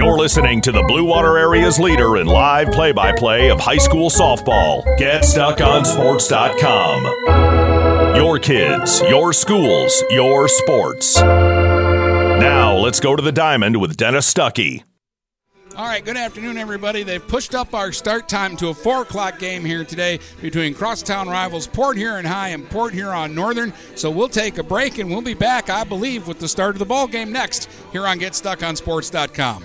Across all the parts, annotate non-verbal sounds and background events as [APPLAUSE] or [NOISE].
You're listening to the Blue Water Area's leader in live play by play of high school softball. GetStuckOnSports.com. Your kids, your schools, your sports. Now let's go to the diamond with Dennis Stuckey. All right, good afternoon, everybody. They've pushed up our start time to a 4 o'clock game here today between crosstown rivals Port Huron High and Port Huron Northern. So we'll take a break and we'll be back, I believe, with the start of the ball game next here on GetStuckOnSports.com.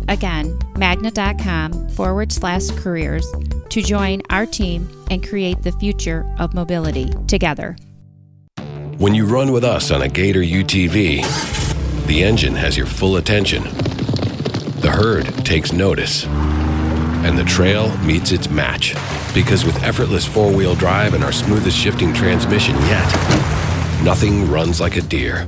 Again, magna.com forward slash careers to join our team and create the future of mobility together. When you run with us on a Gator UTV, the engine has your full attention. The herd takes notice. And the trail meets its match. Because with effortless four wheel drive and our smoothest shifting transmission yet, nothing runs like a Deere.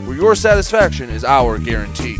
your satisfaction is our guarantee.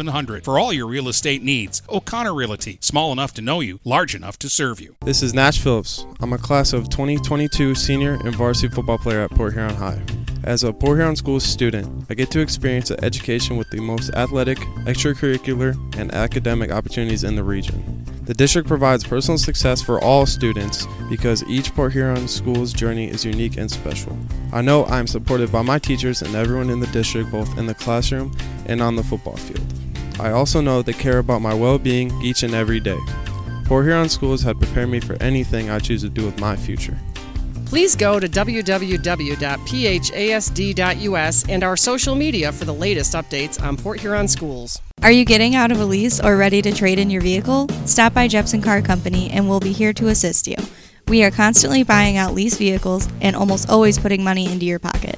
8700 for all your real estate needs. O'Connor Realty, small enough to know you, large enough to serve you. This is Nash Phillips. I'm a class of 2022 senior and varsity football player at Port Huron High. As a Port Huron School student, I get to experience an education with the most athletic, extracurricular, and academic opportunities in the region. The district provides personal success for all students because each Port Huron school's journey is unique and special. I know I am supported by my teachers and everyone in the district, both in the classroom and on the football field. I also know they care about my well being each and every day. Port Huron Schools have prepared me for anything I choose to do with my future. Please go to www.phasd.us and our social media for the latest updates on Port Huron schools. Are you getting out of a lease or ready to trade in your vehicle? Stop by Jepson Car Company and we'll be here to assist you. We are constantly buying out leased vehicles and almost always putting money into your pocket.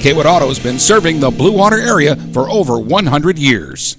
Kaywood Auto has been serving the Blue Water area for over 100 years.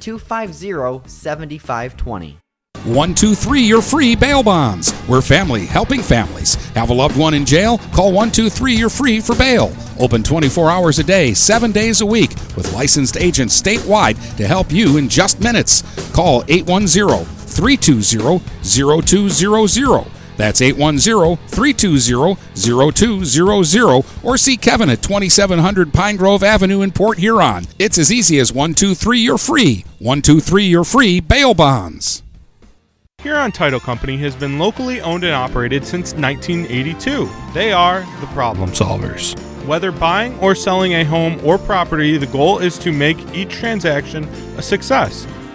250 7520. 123 You're Free Bail Bonds. We're family helping families. Have a loved one in jail? Call 123 You're Free for bail. Open 24 hours a day, 7 days a week, with licensed agents statewide to help you in just minutes. Call 810 320 0200. That's 810 320 0200 or see Kevin at 2700 Pine Grove Avenue in Port Huron. It's as easy as 123 You're Free. 123 You're Free Bail Bonds. Huron Title Company has been locally owned and operated since 1982. They are the problem solvers. Whether buying or selling a home or property, the goal is to make each transaction a success.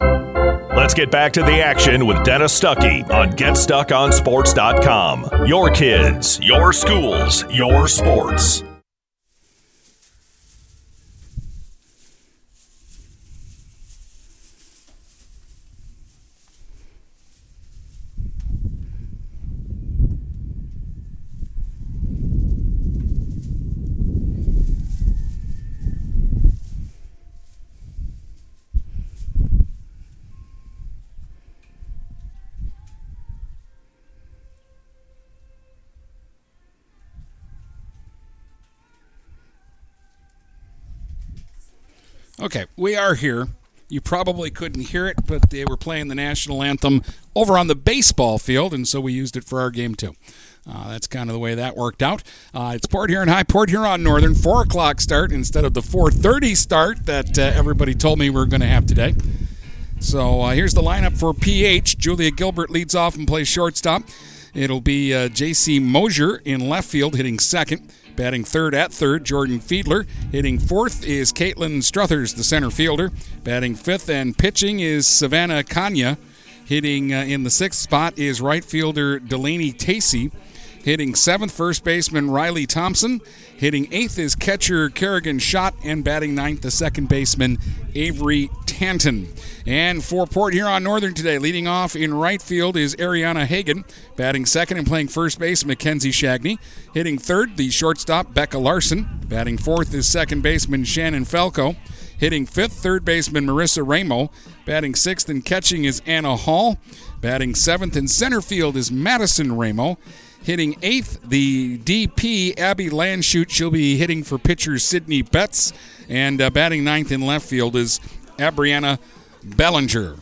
Let's get back to the action with Dennis Stuckey on GetStuckOnSports.com. Your kids, your schools, your sports. Okay, we are here. You probably couldn't hear it, but they were playing the national anthem over on the baseball field, and so we used it for our game too. Uh, that's kind of the way that worked out. Uh, it's Port here Huron High, Port Huron Northern, four o'clock start instead of the 4:30 start that uh, everybody told me we were going to have today. So uh, here's the lineup for PH. Julia Gilbert leads off and plays shortstop. It'll be uh, J.C. Mosier in left field, hitting second. Batting third at third, Jordan Fiedler. Hitting fourth is Caitlin Struthers, the center fielder. Batting fifth and pitching is Savannah Kanya. Hitting uh, in the sixth spot is right fielder Delaney Tacey. Hitting seventh, first baseman Riley Thompson. Hitting eighth is catcher Kerrigan Schott, and batting ninth, the second baseman Avery Tanton. And for Port Huron Northern today, leading off in right field is Ariana Hagan. Batting second and playing first base, Mackenzie Shagney. Hitting third, the shortstop Becca Larson. Batting fourth is second baseman Shannon Falco. Hitting fifth, third baseman Marissa Ramo. Batting sixth and catching is Anna Hall. Batting seventh in center field is Madison Ramo. Hitting eighth, the DP, Abby Landshut. She'll be hitting for pitcher Sydney Betts. And uh, batting ninth in left field is Abriana Bellinger.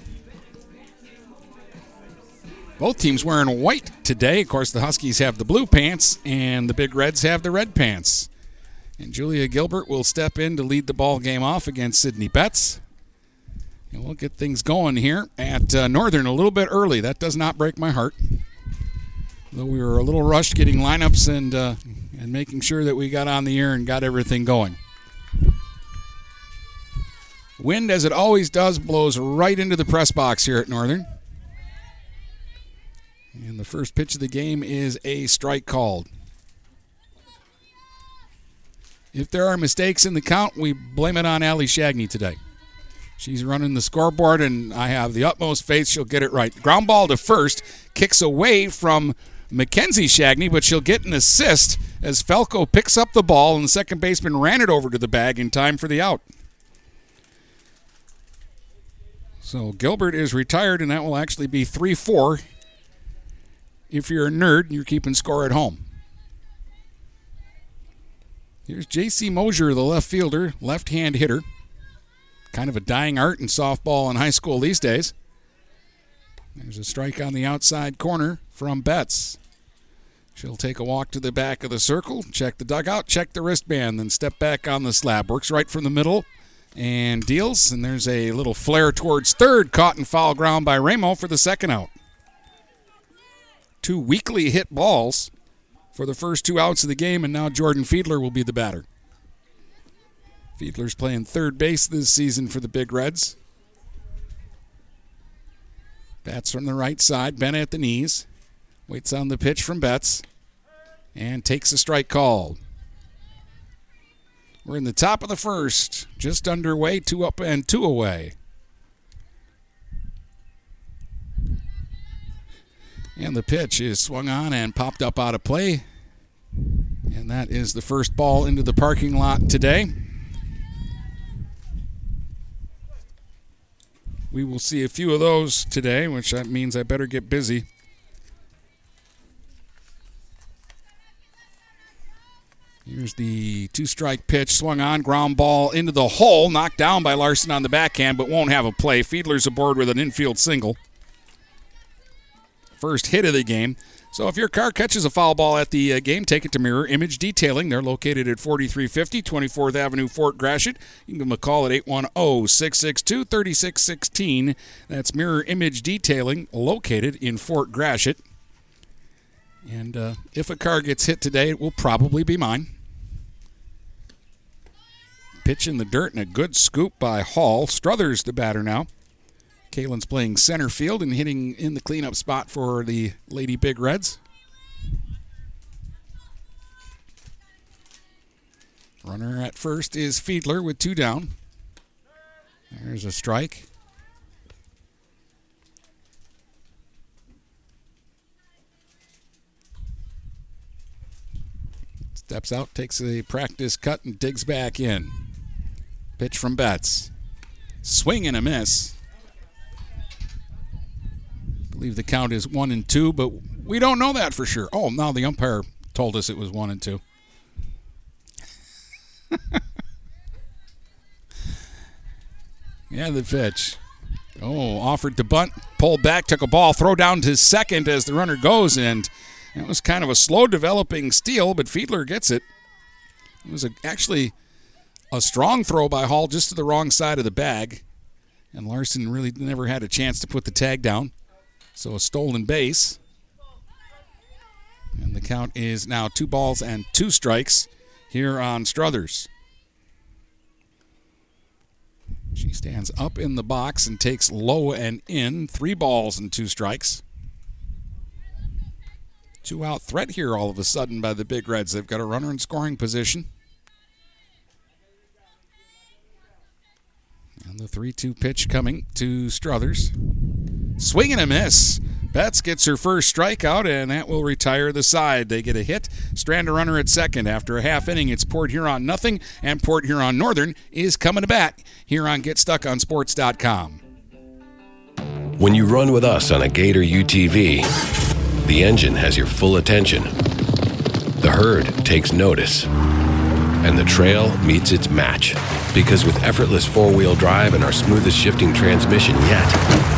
Both teams wearing white today. Of course, the Huskies have the blue pants, and the Big Reds have the red pants. And Julia Gilbert will step in to lead the ball game off against Sydney Betts. And we'll get things going here at uh, Northern a little bit early. That does not break my heart. Though we were a little rushed getting lineups and uh, and making sure that we got on the air and got everything going. Wind, as it always does, blows right into the press box here at Northern. And the first pitch of the game is a strike called. If there are mistakes in the count, we blame it on Allie Shagney today. She's running the scoreboard, and I have the utmost faith she'll get it right. Ground ball to first, kicks away from Mackenzie Shagney, but she'll get an assist as Falco picks up the ball, and the second baseman ran it over to the bag in time for the out. So Gilbert is retired, and that will actually be 3 4. If you're a nerd, and you're keeping score at home. Here's J.C. Mosier, the left fielder, left hand hitter. Kind of a dying art in softball in high school these days. There's a strike on the outside corner from Betts. She'll take a walk to the back of the circle, check the dugout, check the wristband, then step back on the slab. Works right from the middle and deals. And there's a little flare towards third, caught in foul ground by Ramo for the second out. Two weakly hit balls for the first two outs of the game, and now Jordan Fiedler will be the batter. Fiedler's playing third base this season for the Big Reds. Bats from the right side, bent at the knees. Waits on the pitch from Betts and takes a strike call. We're in the top of the first, just underway, two up and two away. And the pitch is swung on and popped up out of play. And that is the first ball into the parking lot today. We will see a few of those today, which that means I better get busy. Here's the two strike pitch, swung on, ground ball into the hole, knocked down by Larson on the backhand, but won't have a play. Fiedler's aboard with an infield single. First hit of the game. So if your car catches a foul ball at the uh, game, take it to Mirror Image Detailing. They're located at 4350 24th Avenue, Fort Gratiot. You can give them a call at 810 662 3616. That's Mirror Image Detailing, located in Fort Gratiot. And uh, if a car gets hit today, it will probably be mine. Pitch in the dirt and a good scoop by Hall. Struthers the batter now. Caitlin's playing center field and hitting in the cleanup spot for the Lady Big Reds. Runner at first is Fiedler with two down. There's a strike. Steps out, takes a practice cut, and digs back in. Pitch from Betts. Swing and a miss. Believe the count is one and two, but we don't know that for sure. Oh, now the umpire told us it was one and two. [LAUGHS] yeah, the pitch. Oh, offered to bunt, pulled back, took a ball, throw down to second as the runner goes, and it was kind of a slow developing steal, but Fiedler gets it. It was a, actually a strong throw by Hall just to the wrong side of the bag, and Larson really never had a chance to put the tag down. So a stolen base. And the count is now two balls and two strikes here on Struthers. She stands up in the box and takes low and in. Three balls and two strikes. Two out threat here all of a sudden by the Big Reds. They've got a runner in scoring position. And the 3 2 pitch coming to Struthers. Swing and a miss. Betts gets her first strikeout, and that will retire the side. They get a hit. Strand a runner at second. After a half inning, it's Port Huron nothing, and Port Huron Northern is coming to bat here on GetStuckOnSports.com. When you run with us on a Gator UTV, the engine has your full attention. The herd takes notice. And the trail meets its match. Because with effortless four wheel drive and our smoothest shifting transmission yet,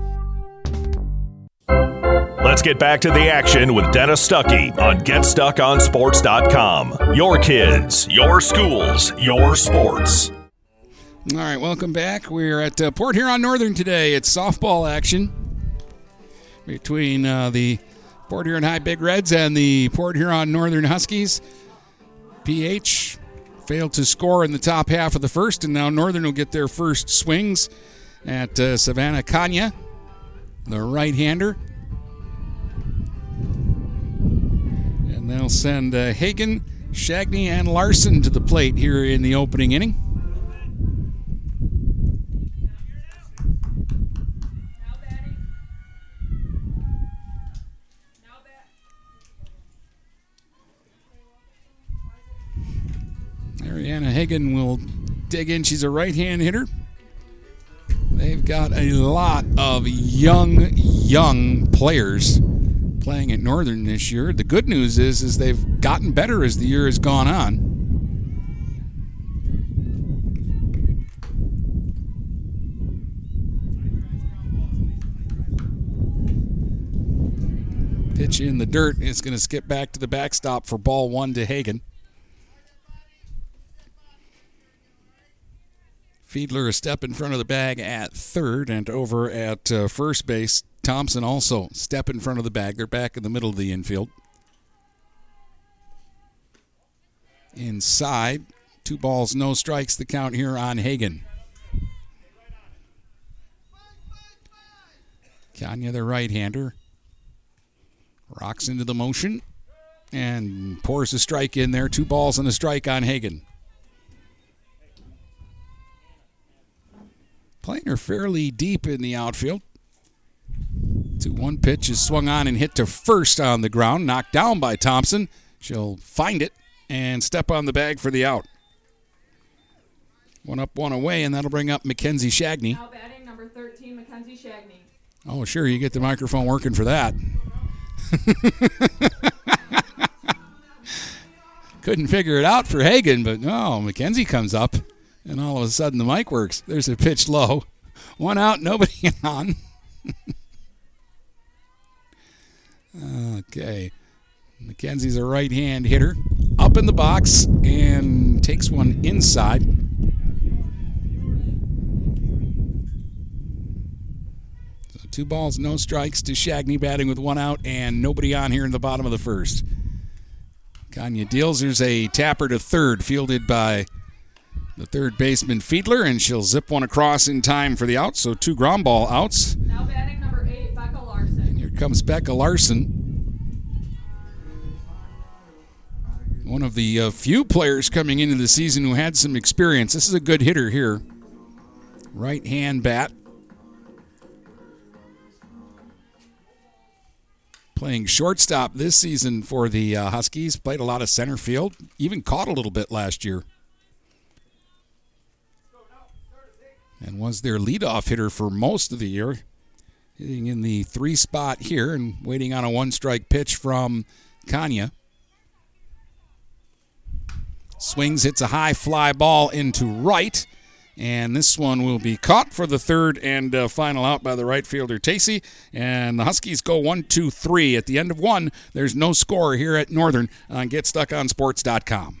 Let's get back to the action with Dennis Stuckey on GetStuckOnSports.com. Your kids, your schools, your sports. All right, welcome back. We're at uh, Port Huron Northern today. It's softball action between uh, the Port Huron High Big Reds and the Port Huron Northern Huskies. PH failed to score in the top half of the first, and now Northern will get their first swings at uh, Savannah Kanya, the right hander. And they'll send uh, Hagen, Shagney, and Larson to the plate here in the opening inning. Ariana Hagen will dig in. She's a right hand hitter. They've got a lot of young, young players playing at Northern this year. The good news is, is they've gotten better as the year has gone on. Pitch in the dirt is going to skip back to the backstop for ball one to Hagen. Fiedler a step in front of the bag at third, and over at uh, first base, Thompson also step in front of the bag. They're back in the middle of the infield. Inside, two balls, no strikes. The count here on Hagen. Kanya, the right-hander, rocks into the motion and pours a strike in there. Two balls and a strike on Hagen. Playing her fairly deep in the outfield. Two one pitch is swung on and hit to first on the ground, knocked down by Thompson. She'll find it and step on the bag for the out. One up, one away, and that'll bring up Mackenzie Shagney. Now batting number 13, Mackenzie Shagney. Oh, sure, you get the microphone working for that. [LAUGHS] Couldn't figure it out for Hagen, but no, Mackenzie comes up, and all of a sudden the mic works. There's a pitch low. One out, nobody [LAUGHS] on. okay. Mackenzie's a right hand hitter. Up in the box and takes one inside. So two balls, no strikes to Shagney batting with one out and nobody on here in the bottom of the first. Kanya deals. There's a tapper to third, fielded by the third baseman Fiedler, and she'll zip one across in time for the out. So two ground ball outs. Now batting number eight, Becca Larson. And here comes Becca Larson. One of the uh, few players coming into the season who had some experience. This is a good hitter here. Right hand bat. Playing shortstop this season for the uh, Huskies. Played a lot of center field. Even caught a little bit last year. And was their leadoff hitter for most of the year. Hitting in the three spot here and waiting on a one strike pitch from Kanya. Swings, hits a high fly ball into right. And this one will be caught for the third and uh, final out by the right fielder, Tacey. And the Huskies go one, two, three. At the end of one, there's no score here at Northern on GetStuckOnSports.com.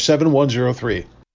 7103.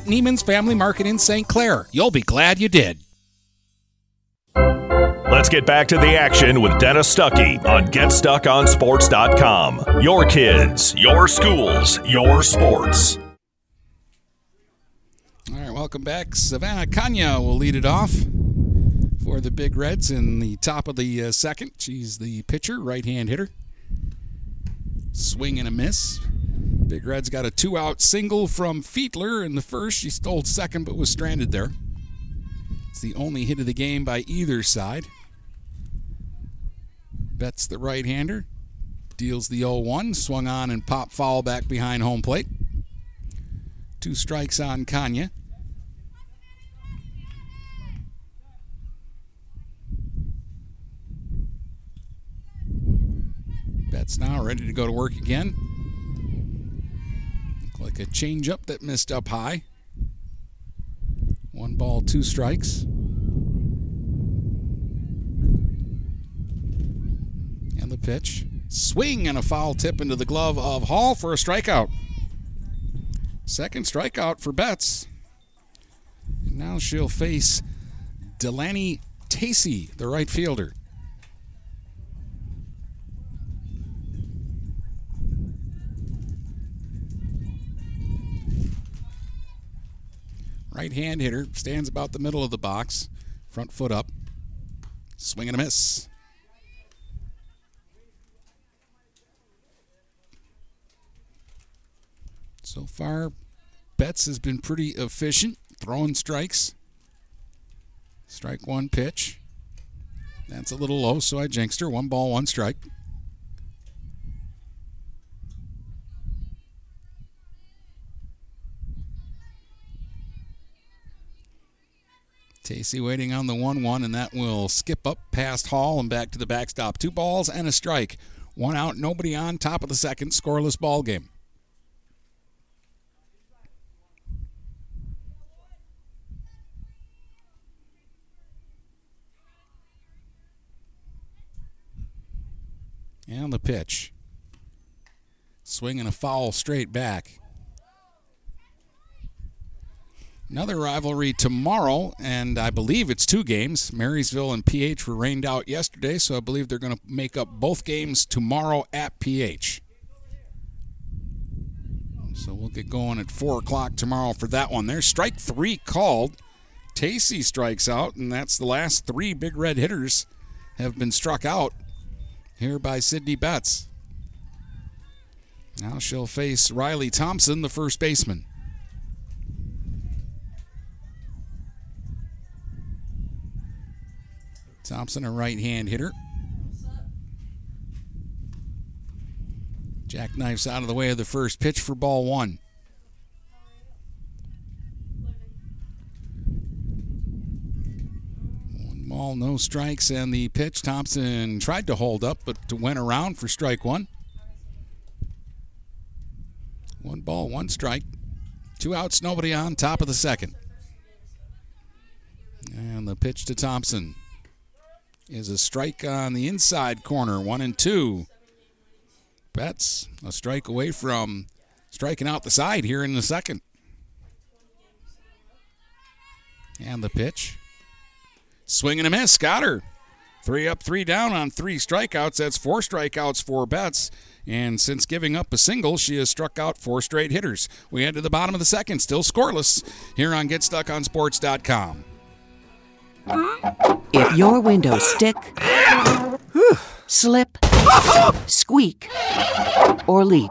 Neiman's Family Market in St. Clair. You'll be glad you did. Let's get back to the action with Dennis Stuckey on GetStuckOnSports.com. Your kids, your schools, your sports. All right, welcome back. Savannah Kanya will lead it off for the Big Reds in the top of the uh, second. She's the pitcher, right hand hitter. Swing and a miss. Big Red's got a two out single from Fiedler in the first. She stole second but was stranded there. It's the only hit of the game by either side. Betts the right hander. Deals the 0 1. Swung on and pop foul back behind home plate. Two strikes on Kanya. Betts now ready to go to work again. A changeup that missed up high. One ball, two strikes. And the pitch. Swing and a foul tip into the glove of Hall for a strikeout. Second strikeout for Betts. And now she'll face Delaney Tacey, the right fielder. Right hand hitter stands about the middle of the box, front foot up, swing and a miss. So far, Betts has been pretty efficient, throwing strikes. Strike one pitch. That's a little low, so I jinxed her. One ball, one strike. Tacey waiting on the 1 1, and that will skip up past Hall and back to the backstop. Two balls and a strike. One out, nobody on, top of the second, scoreless ball game. And the pitch. Swinging a foul straight back. Another rivalry tomorrow, and I believe it's two games. Marysville and PH were rained out yesterday, so I believe they're going to make up both games tomorrow at PH. So we'll get going at 4 o'clock tomorrow for that one. There's strike three called. Tacey strikes out, and that's the last three big red hitters have been struck out here by Sydney Betts. Now she'll face Riley Thompson, the first baseman. Thompson, a right hand hitter. Jackknifes out of the way of the first pitch for ball one. One ball, no strikes, and the pitch. Thompson tried to hold up, but went around for strike one. One ball, one strike. Two outs, nobody on, top of the second. And the pitch to Thompson is a strike on the inside corner, one and two. Betts a strike away from striking out the side here in the second. And the pitch. Swing and a miss. Got her. Three up, three down on three strikeouts. That's four strikeouts for Betts. And since giving up a single, she has struck out four straight hitters. We head to the bottom of the second, still scoreless here on GetStuckOnSports.com. If your windows stick, slip, [LAUGHS] squeak, or leak,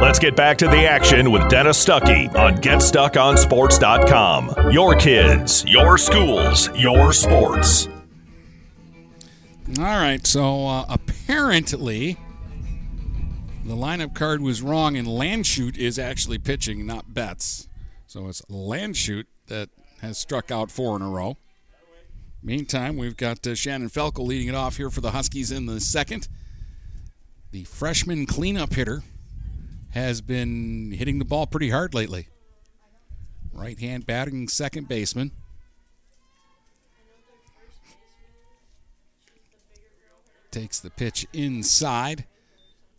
Let's get back to the action with Dennis Stuckey on GetStuckOnSports.com. Your kids, your schools, your sports. All right, so uh, apparently the lineup card was wrong, and Landshut is actually pitching, not Betts. So it's Landshut that has struck out four in a row. Meantime, we've got uh, Shannon Felko leading it off here for the Huskies in the second. The freshman cleanup hitter has been hitting the ball pretty hard lately. Right hand batting second baseman. Takes the pitch inside.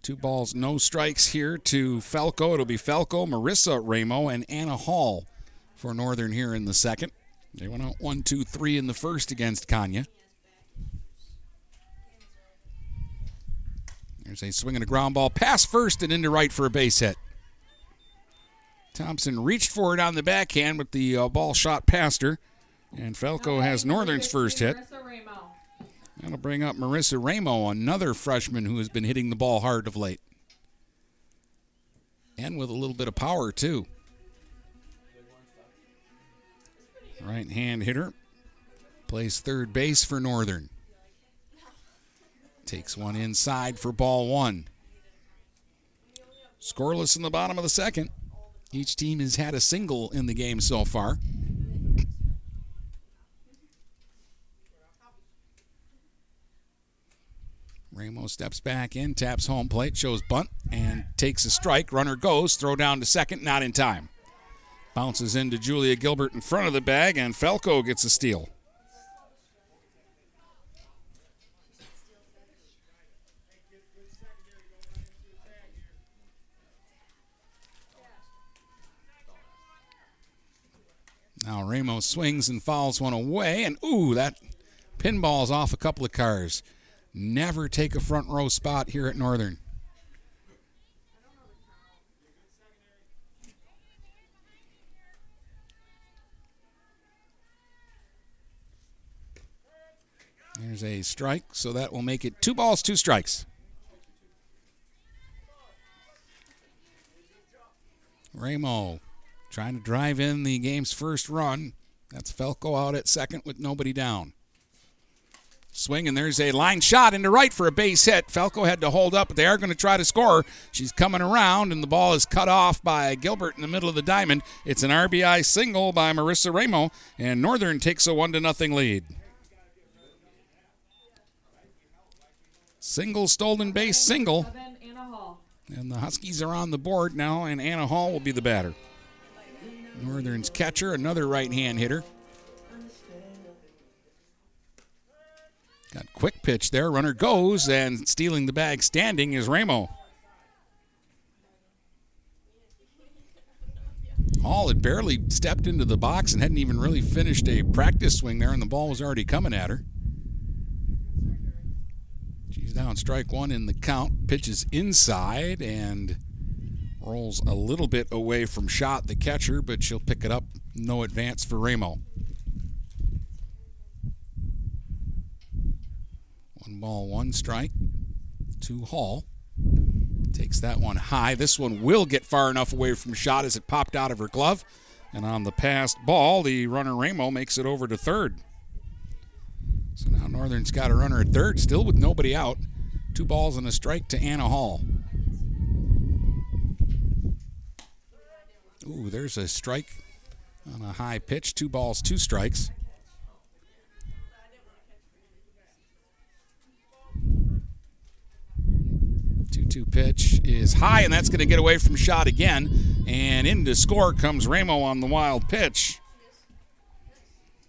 Two balls, no strikes here to Falco. It'll be Falco, Marissa Ramo, and Anna Hall for Northern here in the second. They went out one, two, three in the first against Kanya. There's a swing and a ground ball, pass first and into right for a base hit. Thompson reached for it on the backhand, but the uh, ball shot past her. And Felko has Northern's first hit. That'll bring up Marissa Ramo, another freshman who has been hitting the ball hard of late. And with a little bit of power, too. Right hand hitter. Plays third base for Northern. Takes one inside for ball one. Scoreless in the bottom of the second. Each team has had a single in the game so far. Ramos steps back in, taps home plate, shows bunt, and takes a strike. Runner goes, throw down to second, not in time. Bounces into Julia Gilbert in front of the bag, and Falco gets a steal. Now Ramos swings and fouls one away, and ooh, that pinball's off a couple of cars. Never take a front row spot here at Northern. There's a strike, so that will make it two balls, two strikes. Ramo trying to drive in the game's first run. That's Felko out at second with nobody down. Swing, and there's a line shot into right for a base hit. Felko had to hold up, but they are going to try to score. She's coming around, and the ball is cut off by Gilbert in the middle of the diamond. It's an RBI single by Marissa Ramo, and Northern takes a one to nothing lead. Single stolen base single. And the Huskies are on the board now, and Anna Hall will be the batter. Northern's catcher, another right hand hitter. Got quick pitch there. Runner goes, and stealing the bag standing is Ramo. Hall had barely stepped into the box and hadn't even really finished a practice swing there, and the ball was already coming at her. She's down strike one in the count. Pitches inside and rolls a little bit away from Schott the catcher, but she'll pick it up. No advance for Ramo. One ball, one strike to Hall. Takes that one high. This one will get far enough away from Schott as it popped out of her glove. And on the passed ball, the runner Ramo makes it over to third. So now Northern's got a runner at third, still with nobody out. Two balls and a strike to Anna Hall. Ooh, there's a strike on a high pitch. Two balls, two strikes. Two-two pitch is high, and that's going to get away from Schott again. And into score comes Ramo on the wild pitch.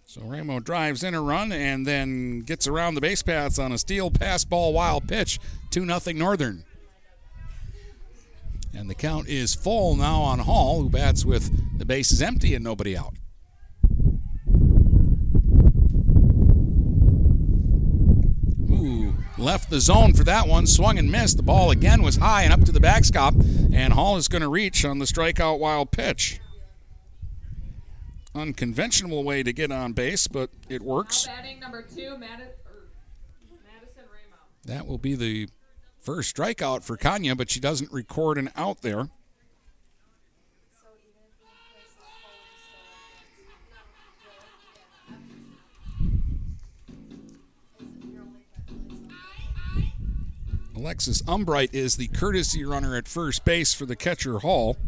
So Ramo drives in a run and then gets around the base paths on a steal pass ball wild pitch. 2 0 Northern. And the count is full now on Hall, who bats with the bases empty and nobody out. Ooh, left the zone for that one, swung and missed. The ball again was high and up to the backstop, and Hall is going to reach on the strikeout wild pitch. Unconventional way to get on base, but it works. Batting number two, Madison, Madison Ramo. That will be the first strikeout for Kanya, but she doesn't record an out there. Alexis Umbright is the courtesy runner at first base for the catcher Hall.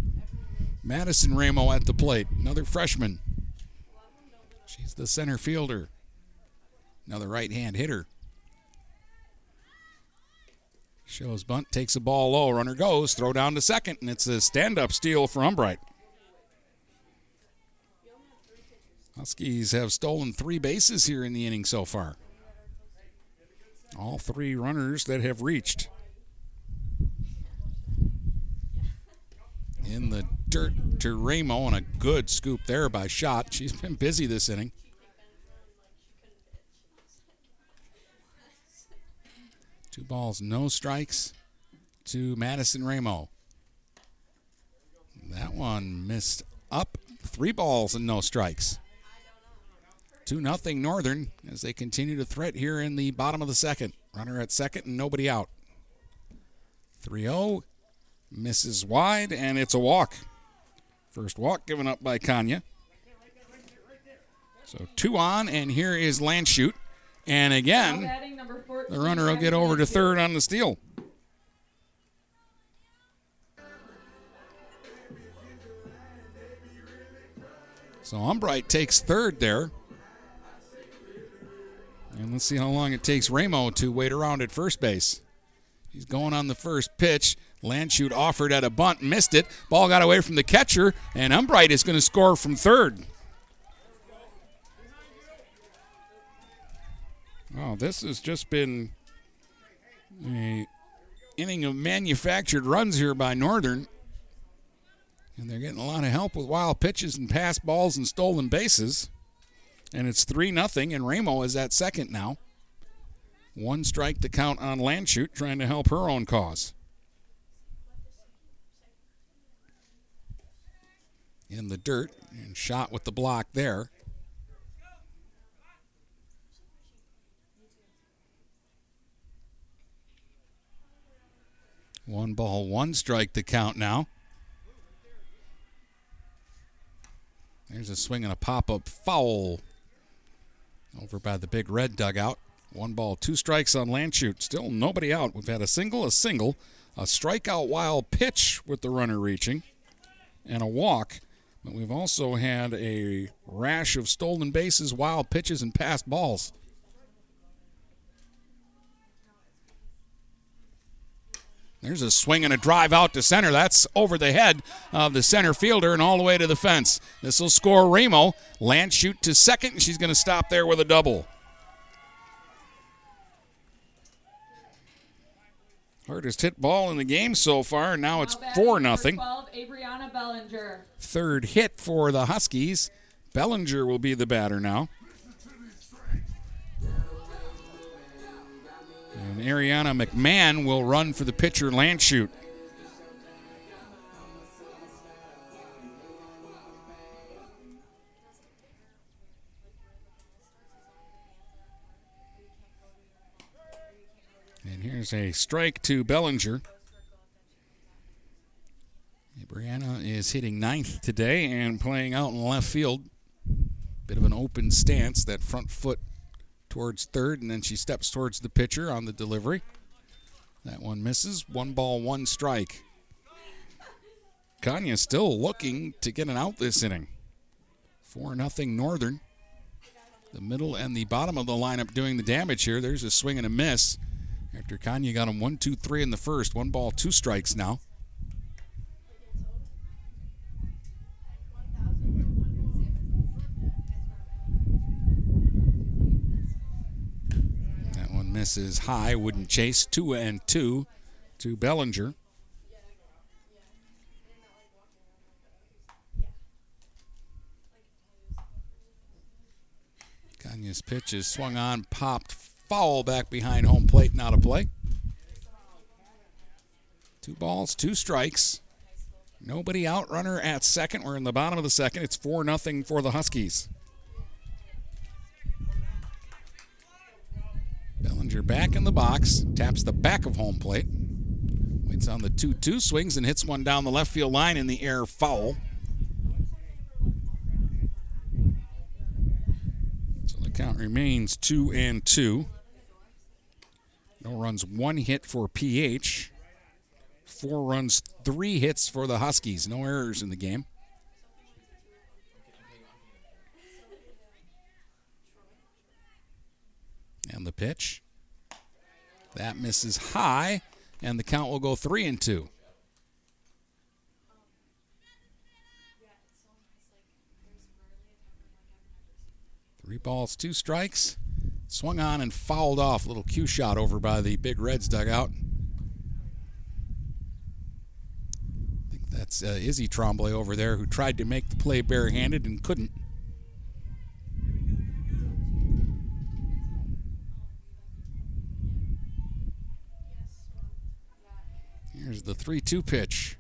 Madison Ramo at the plate, another freshman. She's the center fielder. Another right hand hitter. Shows bunt, takes a ball low, runner goes, throw down to second, and it's a stand up steal for Umbright. Huskies have stolen three bases here in the inning so far. All three runners that have reached. In the dirt to Ramo, and a good scoop there by Schott. She's been busy this inning. Two balls, no strikes to Madison Ramo. That one missed up. Three balls and no strikes. 2 nothing Northern as they continue to threat here in the bottom of the second. Runner at second and nobody out. 3 0 misses wide, and it's a walk. First walk given up by Kanya. So two on, and here is Landshut. And again, Batting number 14, the runner will get over to third on the steal. So Umbright takes third there. And let's see how long it takes Ramo to wait around at first base. He's going on the first pitch. Landshut offered at a bunt, missed it. Ball got away from the catcher, and Umbright is going to score from third. Oh, this has just been a inning of manufactured runs here by Northern. And they're getting a lot of help with wild pitches and pass balls and stolen bases. And it's 3 nothing, and Ramo is at second now. One strike to count on Landshut, trying to help her own cause. In the dirt, and Schott with the block there. One ball, one strike to count now. There's a swing and a pop up foul over by the big red dugout. One ball, two strikes on Landshut. Still nobody out. We've had a single, a single, a strikeout wild pitch with the runner reaching, and a walk. But we've also had a rash of stolen bases, wild pitches, and passed balls. There's a swing and a drive out to center. That's over the head of the center fielder and all the way to the fence. This will score Ramo. Lance Landshut to second, and she's going to stop there with a double. Hardest hit ball in the game so far. Now it's Now 4 batting nothing. 12, Adriana Bellinger. Third hit for the Huskies. Bellinger will be the batter now. Ariana McMahon will run for the pitcher Landshut. And here's a strike to Bellinger. Brianna is hitting ninth today and playing out in left field. Bit of an open stance, that front foot towards third, and then she steps towards the pitcher on the delivery. That one misses. One ball, one strike. Kanya still looking to get an out this inning. 4 nothing Northern. The middle and the bottom of the lineup doing the damage here. There's a swing and a miss. After Kanya got him one, two, three in the first. One ball, two strikes now. Misses high, wouldn't chase. Two and two to Bellinger. Kanya's pitch is swung on, popped foul back behind home plate, not a play. Two balls, two strikes. Nobody out. Runner at second. We're in the bottom of the second. It's 4 nothing for the Huskies. Bellinger back in the box, taps the back of home plate. Waits on the 2 2, swings and hits one down the left field line in the air foul. So the count remains 2 and 2. No runs, one hit for PH. Four runs, three hits for the Huskies. No errors in the game. And the pitch. That misses high, and the count will go three and two. Three balls, two strikes. Swung on and fouled off. Little cue shot over by the Big Reds dugout. I think that's uh, Izzy Trombley over there who tried to make the play barehanded and couldn't. Here's the 3 2 pitch.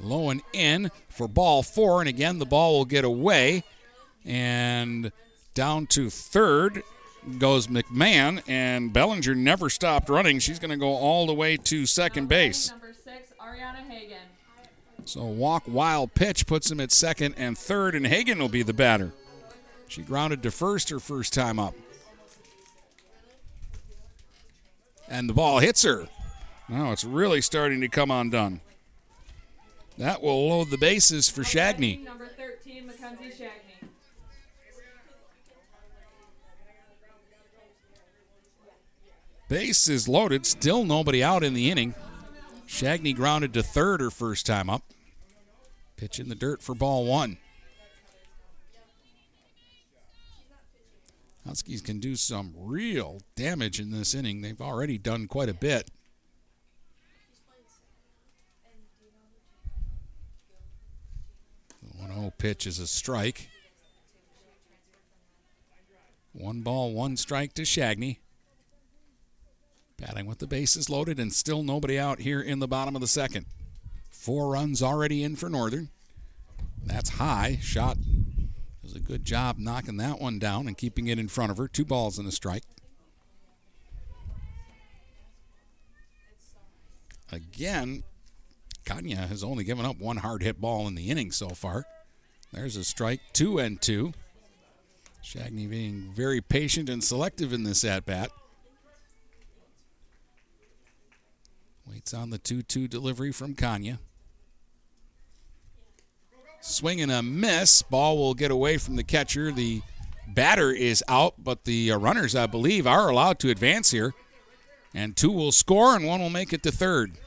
Low and in for ball four. And again, the ball will get away. And down to third goes McMahon. And Bellinger never stopped running. She's going to go all the way to second base. Number six, Ariana Hagen. So walk wild pitch puts him at second and third, and Hagen will be the batter. She grounded to first her first time up. And the ball hits her. Now it's really starting to come undone. That will load the bases for Shagney. Number 13, Mackenzie Shagney. Base is loaded, still nobody out in the inning. Shagney grounded to third her first time up. Pitch in the dirt for ball one. Huskies can do some real damage in this inning. They've already done quite a bit. 1 0 pitch is a strike. One ball, one strike to Shagney. Batting with the bases loaded and still nobody out here in the bottom of the second. Four runs already in for Northern. That's high. Schott does a good job knocking that one down and keeping it in front of her. Two balls and a strike. Again, Kanya has only given up one hard hit ball in the inning so far. There's a strike, two and two. Shagney being very patient and selective in this at bat. Waits on the 2 2 delivery from Kanya. Swing and a miss. Ball will get away from the catcher. The batter is out, but the uh, runners, I believe, are allowed to advance here. And two will score, and one will make it to third.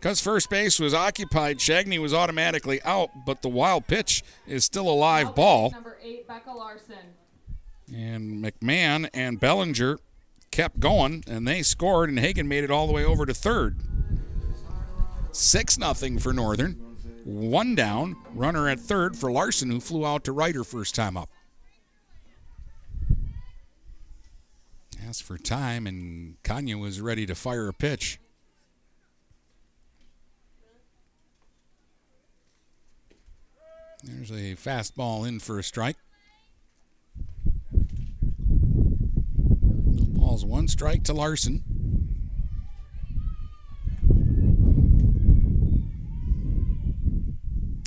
Because first base was occupied, Shagney was automatically out, but the wild pitch is still a live ball. Number eight, Becca Larson. And McMahon and Bellinger kept going, and they scored, and Hagen made it all the way over to third. 6 nothing for Northern. One down, runner at third for Larson, who flew out to right her first time up. Asked for time, and Kanya was ready to fire a pitch. There's a fastball in for a strike. Balls, one strike to Larson.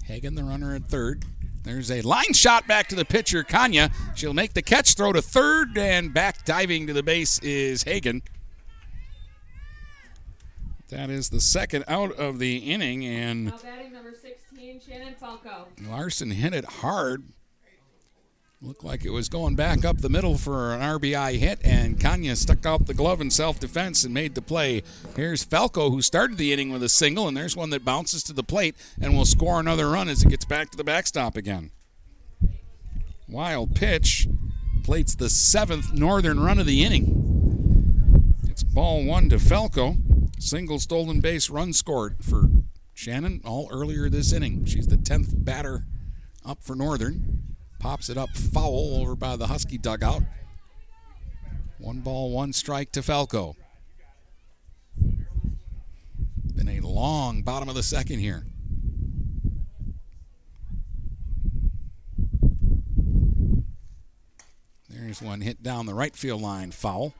Hagen, the runner at third. There's a line shot back to the pitcher, Kanya. She'll make the catch, throw to third, and back diving to the base is Hagen. That is the second out of the inning, and batting number 16, Shannon Falco. Larson hit it hard. Looked like it was going back up the middle for an RBI hit, and Kanya stuck out the glove in self defense and made the play. Here's Falco, who started the inning with a single, and there's one that bounces to the plate and will score another run as it gets back to the backstop again. Wild pitch. Plate's the seventh northern run of the inning. It's ball one to Falco. Single stolen base run scored for Shannon all earlier this inning. She's the 10th batter up for Northern. Pops it up foul over by the Husky dugout. One ball, one strike to Falco. Been a long bottom of the second here. There's one hit down the right field line, foul.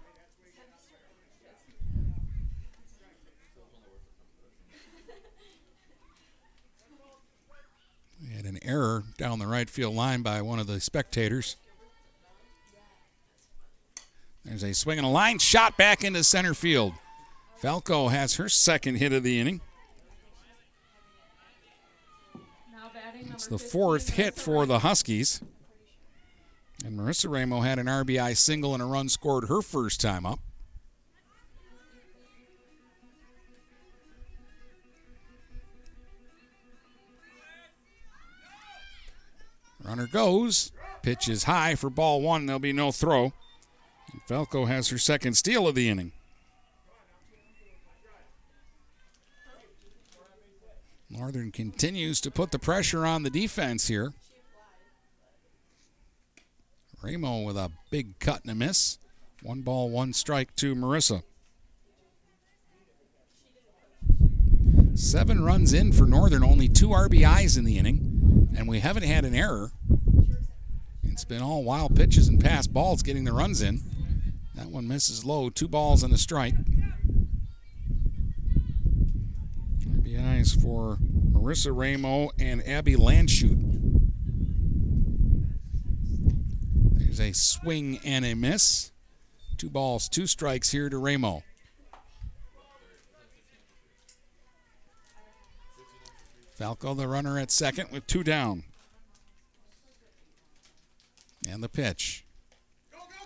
Had an error down the right field line by one of the spectators. There's a swing and a line shot back into center field. Falco has her second hit of the inning. It's the fourth hit for the Huskies. And Marissa Ramo had an RBI single and a run scored her first time up. Runner goes. Pitch is high for ball one. There'll be no throw. And Falco has her second steal of the inning. Northern continues to put the pressure on the defense here. Ramo with a big cut and a miss. One ball, one strike to Marissa. Seven runs in for Northern, only two RBIs in the inning, and we haven't had an error. It's been all wild pitches and pass balls getting the runs in. That one misses low, two balls and a strike. RBIs for Marissa Ramo and Abby Landshut. There's a swing and a miss. Two balls, two strikes here to Ramo. Falco, the runner at second with two down. And the pitch.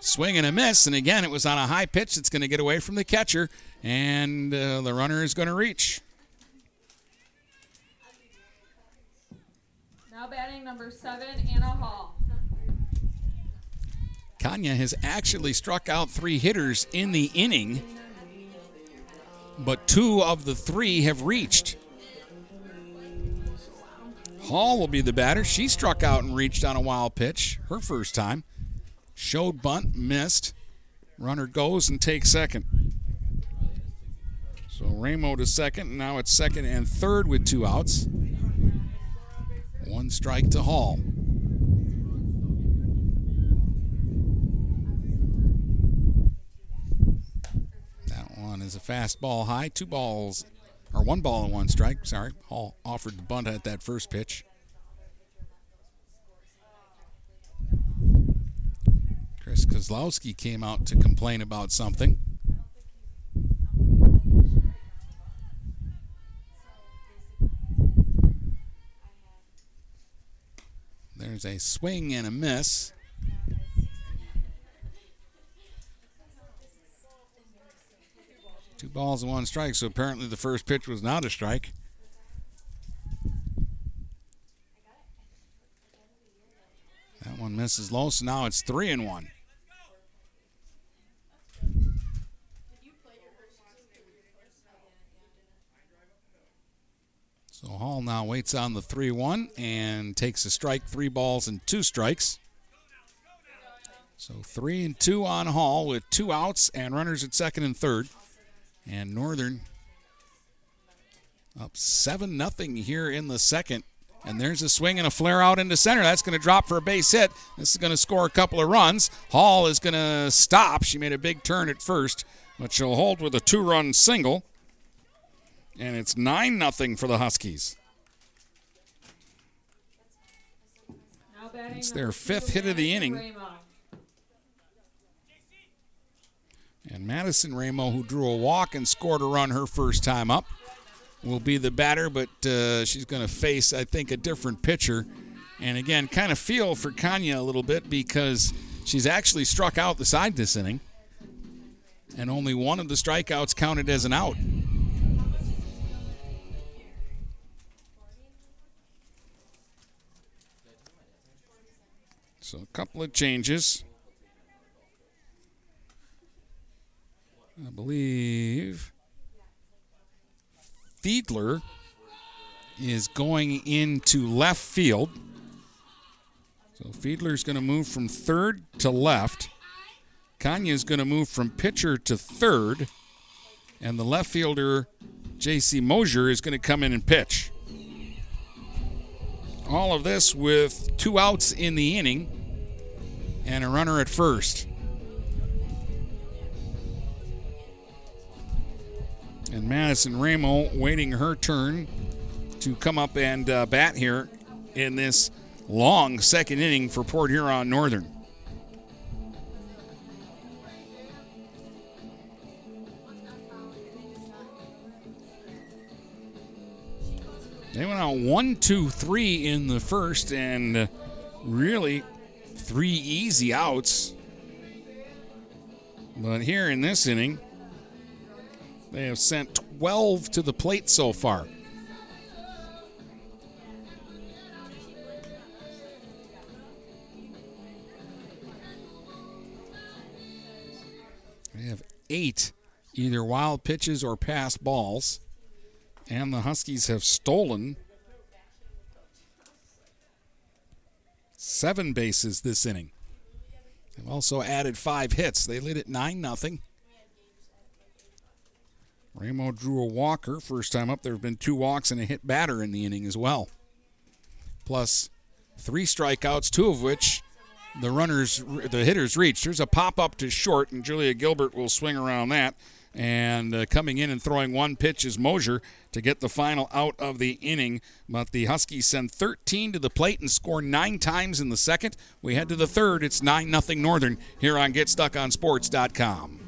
Swing and a miss, and again, it was on a high pitch that's going to get away from the catcher, and uh, the runner is going to reach. Now batting number seven, Anna Hall. Kanya has actually struck out three hitters in the inning, but two of the three have reached. Hall will be the batter. She struck out and reached on a wild pitch her first time. Showed bunt, missed. Runner goes and takes second. So Ramo to second, now it's second and third with two outs. One strike to Hall. That one is a fastball high. Two balls, or one ball and one strike. Sorry. Hall offered the bunt at that first pitch. Chris Kozlowski came out to complain about something. There's a swing and a miss. Two balls and one strike, so apparently the first pitch was not a strike. That one misses low, so now it's three and one. So Hall now waits on the 3 1 and takes a strike, three balls and two strikes. So three and two on Hall with two outs and runners at second and third. And Northern up seven nothing here in the second. And there's a swing and a flare out into center. That's going to drop for a base hit. This is going to score a couple of runs. Hall is going to stop. She made a big turn at first, but she'll hold with a two-run single. And it's nine nothing for the Huskies. It's their fifth hit of the inning. And Madison Ramo, who drew a walk and scored a run her first time up, will be the batter, but uh, she's going to face, I think, a different pitcher. And again, kind of feel for Kanya a little bit because she's actually struck out the side this inning, and only one of the strikeouts counted as an out. So a couple of changes. I believe Fiedler is going into left field. So Fiedler's going to move from third to left. Kanya is going to move from pitcher to third. And the left fielder, J.C. Mosier, is going to come in and pitch. All of this with two outs in the inning and a runner at first. And Madison Ramo waiting her turn to come up and uh, bat here in this long second inning for Port Huron Northern. They went out one, two, three in the first, and really three easy outs. But here in this inning, they have sent 12 to the plate so far. They have eight either wild pitches or pass balls. And the Huskies have stolen seven bases this inning. They've also added five hits. They lead at 9 0. Ramo drew a walker first time up. There have been two walks and a hit batter in the inning as well. Plus three strikeouts, two of which the runners, the hitters reached. There's a pop up to short, and Julia Gilbert will swing around that. And uh, coming in and throwing one pitch is Mosier to get the final out of the inning. But the Huskies send 13 to the plate and score nine times in the second. We head to the third. It's 9 0 Northern here on GetStuckOnSports.com.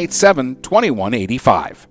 987 2185.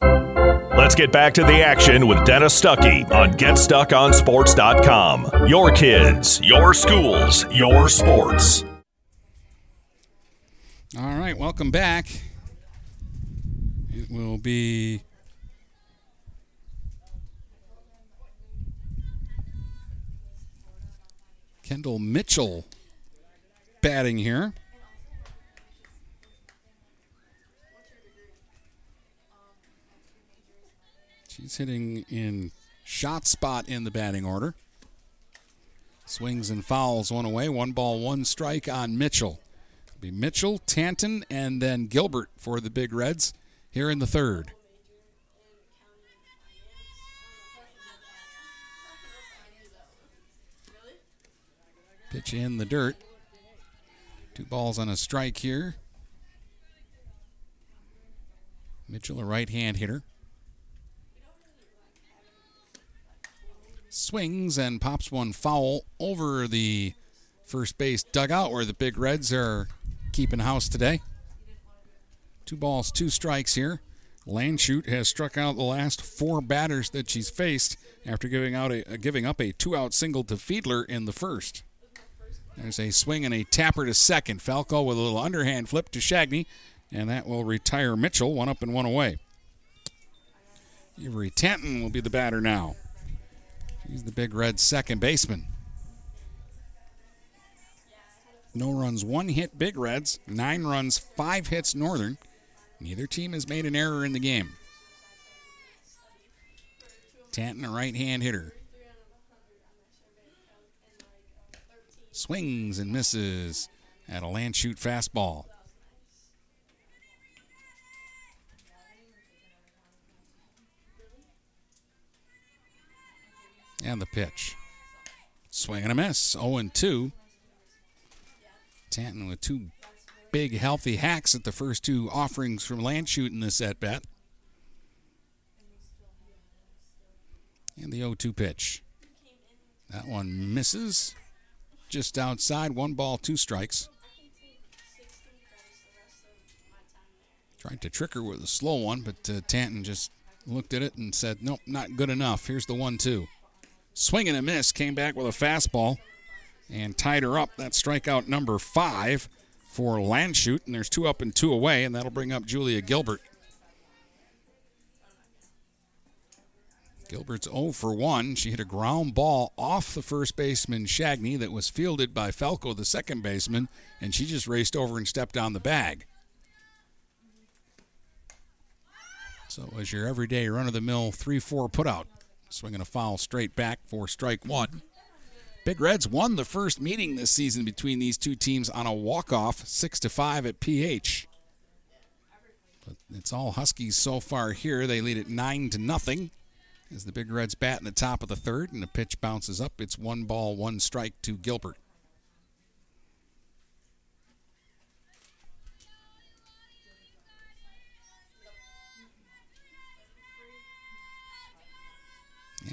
Let's get back to the action with Dennis Stuckey on GetStuckOnSports.com. Your kids, your schools, your sports. All right, welcome back. It will be Kendall Mitchell batting here. She's hitting in Schott spot in the batting order. Swings and fouls one away. One ball, one strike on Mitchell. It'll be Mitchell, Tanton, and then Gilbert for the Big Reds here in the third. Pitch in the dirt. Two balls on a strike here. Mitchell, a right hand hitter. Swings and pops one foul over the first base dugout where the Big Reds are keeping house today. Two balls, two strikes here. Landshut has struck out the last four batters that she's faced after giving out a giving up a two-out single to Fiedler in the first. There's a swing and a tapper to second. Falco with a little underhand flip to Shagney, and that will retire Mitchell. One up and one away. Avery Tanton will be the batter now. He's the Big Red second baseman. No runs, one hit Big Reds, nine runs, five hits Northern. Neither team has made an error in the game. Tanton, a right hand hitter. Swings and misses at a Landshut fastball. And the pitch. Swing and a miss. 0 2. Tanton with two big, healthy hacks at the first two offerings from Landshut in this at bat. And the 0 2 pitch. That one misses just outside. One ball, two strikes. Tried to trick her with a slow one, but uh, Tanton just looked at it and said, Nope, not good enough. Here's the 1 2. Swing and a miss. Came back with a fastball and tied her up. That's strikeout number five for Landshut, and there's two up and two away, and that'll bring up Julia Gilbert. Gilbert's 0 for 1. She hit a ground ball off the first baseman Shagney that was fielded by Falco, the second baseman, and she just raced over and stepped on the bag. So it was your everyday run of the mill 3 4 putout. Swinging a foul straight back for strike one. Big Reds won the first meeting this season between these two teams on a walk-off, six to five at PH. But it's all Huskies so far here. They lead at nine to nothing as the Big Reds bat in the top of the third, and the pitch bounces up. It's one ball, one strike to Gilbert.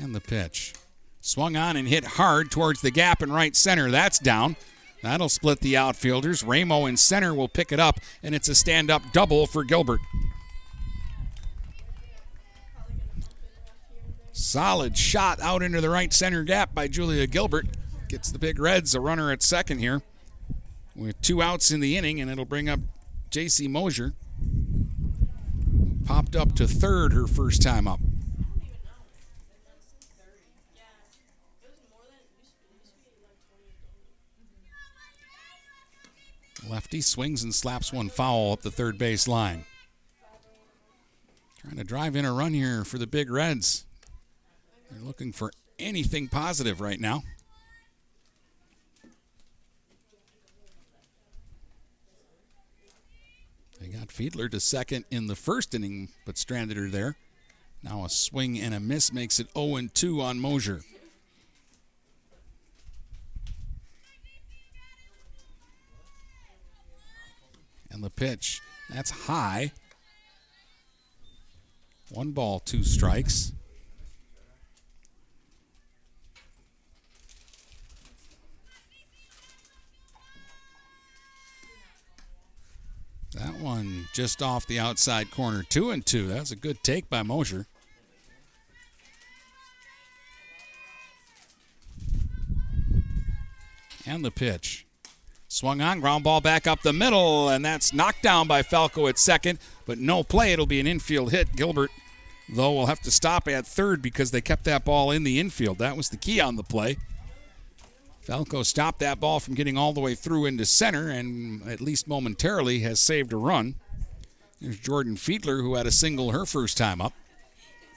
And the pitch. Swung on and hit hard towards the gap in right center. That's down. That'll split the outfielders. Ramo in center will pick it up, and it's a stand up double for Gilbert. Solid shot out into the right center gap by Julia Gilbert. Gets the Big Reds a runner at second here with two outs in the inning, and it'll bring up J.C. Mosier. Popped up to third her first time up. Lefty swings and slaps one foul up the third base line. Trying to drive in a run here for the Big Reds. They're looking for anything positive right now. They got Fiedler to second in the first inning, but stranded her there. Now a swing and a miss makes it 0 2 on Mosier. And the pitch, that's high. One ball, two strikes. That one just off the outside corner, two and two. That's a good take by Mosier. And the pitch. Swung on, ground ball back up the middle, and that's knocked down by Falco at second, but no play. It'll be an infield hit. Gilbert, though, will have to stop at third because they kept that ball in the infield. That was the key on the play. Falco stopped that ball from getting all the way through into center and, at least momentarily, has saved a run. There's Jordan Fiedler, who had a single her first time up.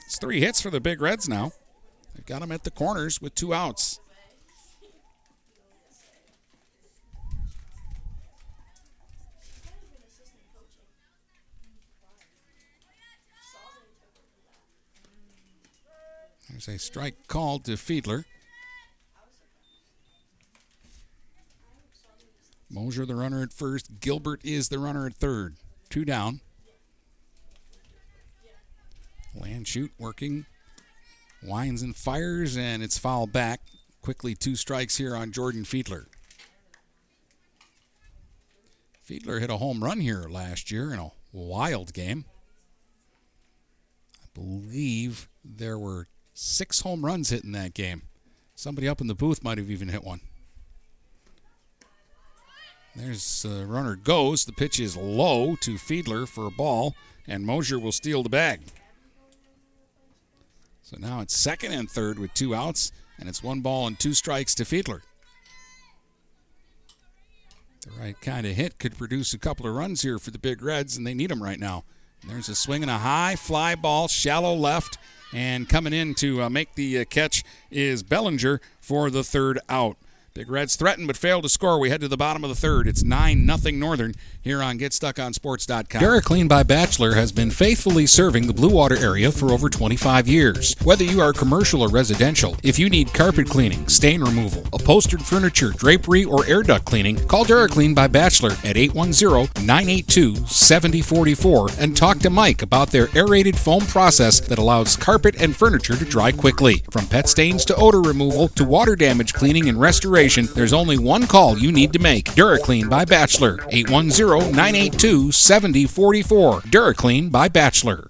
It's three hits for the Big Reds now. They've got them at the corners with two outs. There's a strike called to Fiedler. Mosier, the runner at first. Gilbert is the runner at third. Two down. Landshut working. Winds and fires, and it's fouled back. Quickly, two strikes here on Jordan Fiedler. Fiedler hit a home run here last year in a wild game. I believe there were six home runs hit in that game. Somebody up in the booth might have even hit one. There's uh, runner goes. The pitch is low to Fiedler for a ball, and Mosier will steal the bag. So now it's second and third with two outs, and it's one ball and two strikes to Fiedler. The right kind of hit could produce a couple of runs here for the Big Reds, and they need them right now. And there's a swing and a high fly ball, shallow left, and coming in to uh, make the uh, catch is Bellinger for the third out. Big Reds threaten but fail to score. We head to the bottom of the third. It's 9 nothing Northern here on GetStuckOnSports.com. DuraClean by Bachelor has been faithfully serving the Blue Water area for over 25 years. Whether you are commercial or residential, if you need carpet cleaning, stain removal, upholstered furniture, drapery, or air duct cleaning, call DuraClean by Bachelor at 810-982-7044 and talk to Mike about their aerated foam process that allows carpet and furniture to dry quickly. From pet stains to odor removal to water damage cleaning and restoration, there's only one call you need to make. DuraClean by Bachelor, 810-982-7044. DuraClean by Bachelor.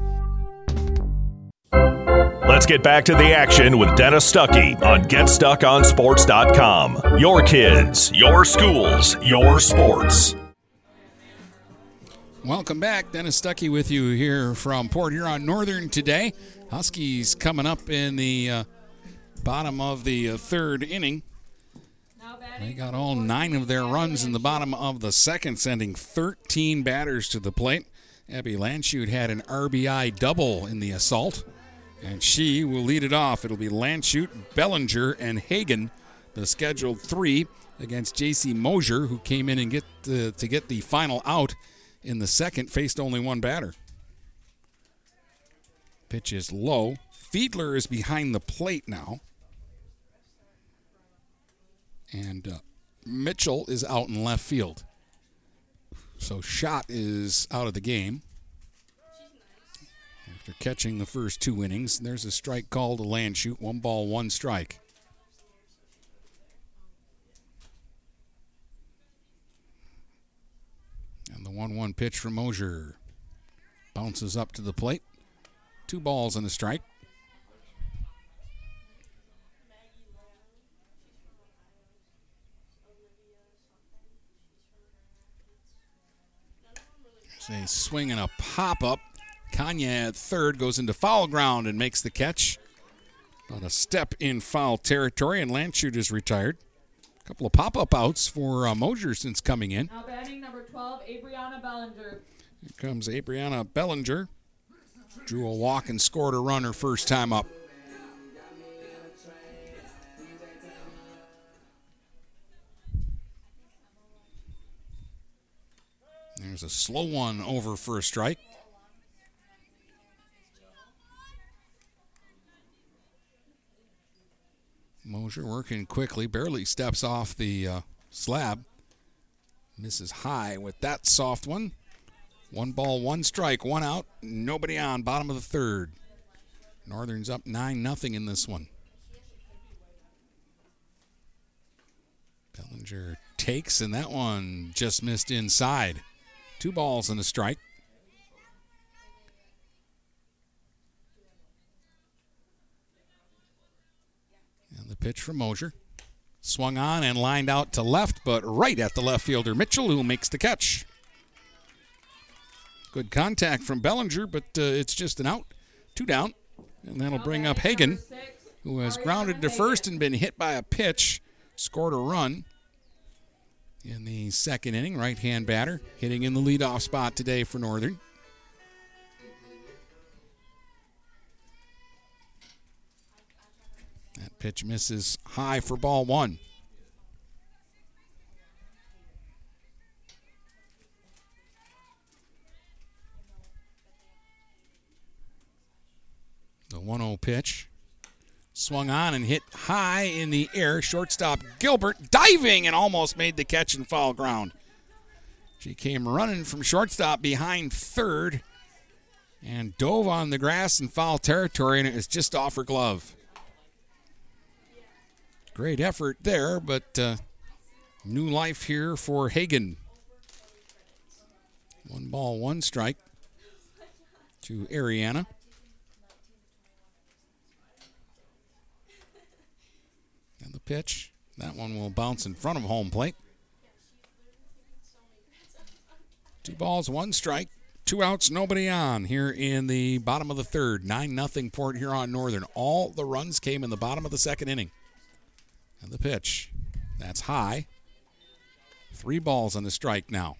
Let's get back to the action with Dennis Stuckey on GetStuckOnSports.com. Your kids, your schools, your sports. Welcome back. Dennis Stuckey with you here from Port Huron Northern today. Huskies coming up in the uh, bottom of the uh, third inning. They got all nine of their runs in the bottom of the second, sending 13 batters to the plate. Abby Landshut had an RBI double in the assault, and she will lead it off. It'll be Landshut, Bellinger, and Hagen, the scheduled three against J.C. Mosier, who came in and get the, to get the final out in the second, faced only one batter. Pitch is low. Fiedler is behind the plate now. And uh, Mitchell is out in left field. So Schott is out of the game. After catching the first two innings, there's a strike call to Landshut. One ball, one strike. And the 1 1 pitch from Mosier bounces up to the plate. Two balls and a strike. There's a swing and a pop up. Kanya at third goes into foul ground and makes the catch. On a step in foul territory, and Landshut is retired. A couple of pop up outs for uh, Mosier since coming in. Now batting number 12, Abriana Bellinger. Here comes Abriana Bellinger. Drew a walk and scored a run her first time up. There's a slow one over for a strike. Mosier working quickly, barely steps off the uh, slab. Misses high with that soft one. One ball, one strike, one out, nobody on. Bottom of the third. Northern's up 9 nothing in this one. Bellinger takes, and that one just missed inside. Two balls and a strike. The pitch from Mosier. Swung on and lined out to left, but right at the left fielder Mitchell, who makes the catch. Good contact from Bellinger, but uh, it's just an out. Two down. And that'll bring up Hagen, who has grounded to first and been hit by a pitch, scored a run. in the second inning. Right hand batter hitting in the leadoff spot today for Northern. That pitch misses high for ball one. The 1 0 pitch. Swung on and hit high in the air. Shortstop Gilbert diving and almost made the catch and foul ground. She came running from shortstop behind third and dove on the grass in foul territory, and it was just off her glove. Great effort there, but uh, new life here for Hagen. One ball, one strike to Ariana. And the pitch. That one will bounce in front of home plate. Two balls, one strike, two outs, nobody on here in the bottom of the third. 9 0 Port Huron Northern. All the runs came in the bottom of the second inning. And the pitch. That's high. Three balls on the strike now.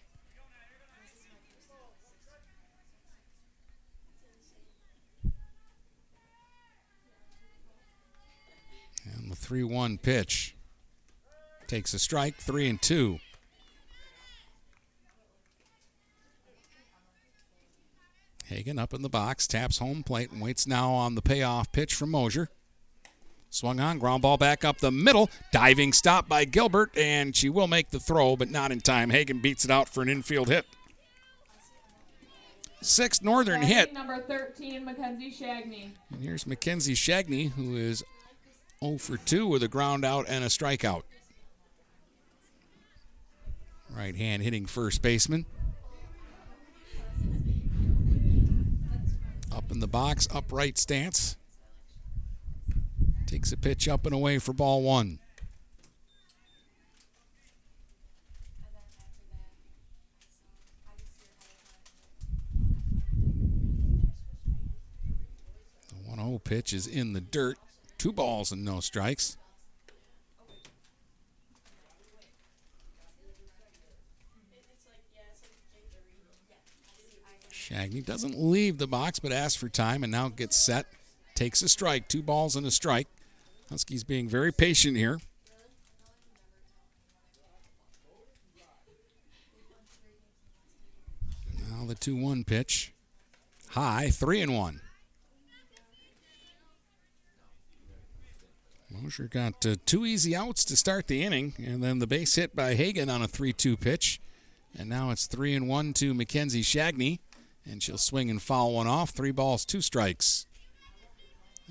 And the 3 1 pitch takes a strike, three and two. Hagen up in the box, taps home plate, and waits now on the payoff pitch from Mosier. Swung on, ground ball back up the middle. Diving stop by Gilbert, and she will make the throw, but not in time. Hagen beats it out for an infield hit. Sixth Northern Batting hit. Number 13, Mackenzie Shagney. And here's Mackenzie Shagney, who is 0 for 2 with a ground out and a strikeout. Right hand hitting first baseman. Up in the box, upright stance. Takes a pitch up and away for ball one. The 1 0 pitch is in the dirt. Two balls and no strikes. Shagney doesn't leave the box but asks for time and now gets set. Takes a strike. Two balls and a strike. Huskies being very patient here. Now the 2 1 pitch. High, 3 and 1. Mosier got uh, two easy outs to start the inning, and then the base hit by Hagen on a 3 2 pitch. And now it's 3 and 1 to Mackenzie Shagney, and she'll swing and foul one off. Three balls, two strikes.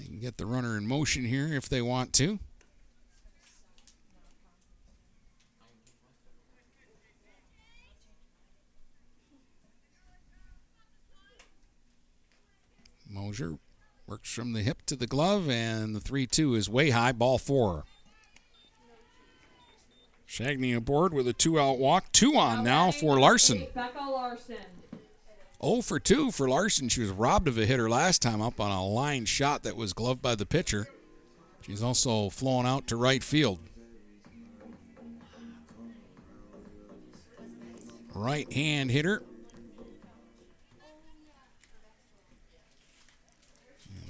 They can get the runner in motion here if they want to. Mosier works from the hip to the glove, and the 3 2 is way high, ball four. Shagney aboard with a two out walk. Two on now for Larson. Larson. 0 for 2 for Larson. She was robbed of a hitter last time up on a line shot that was gloved by the pitcher. She's also flown out to right field. Right hand hitter.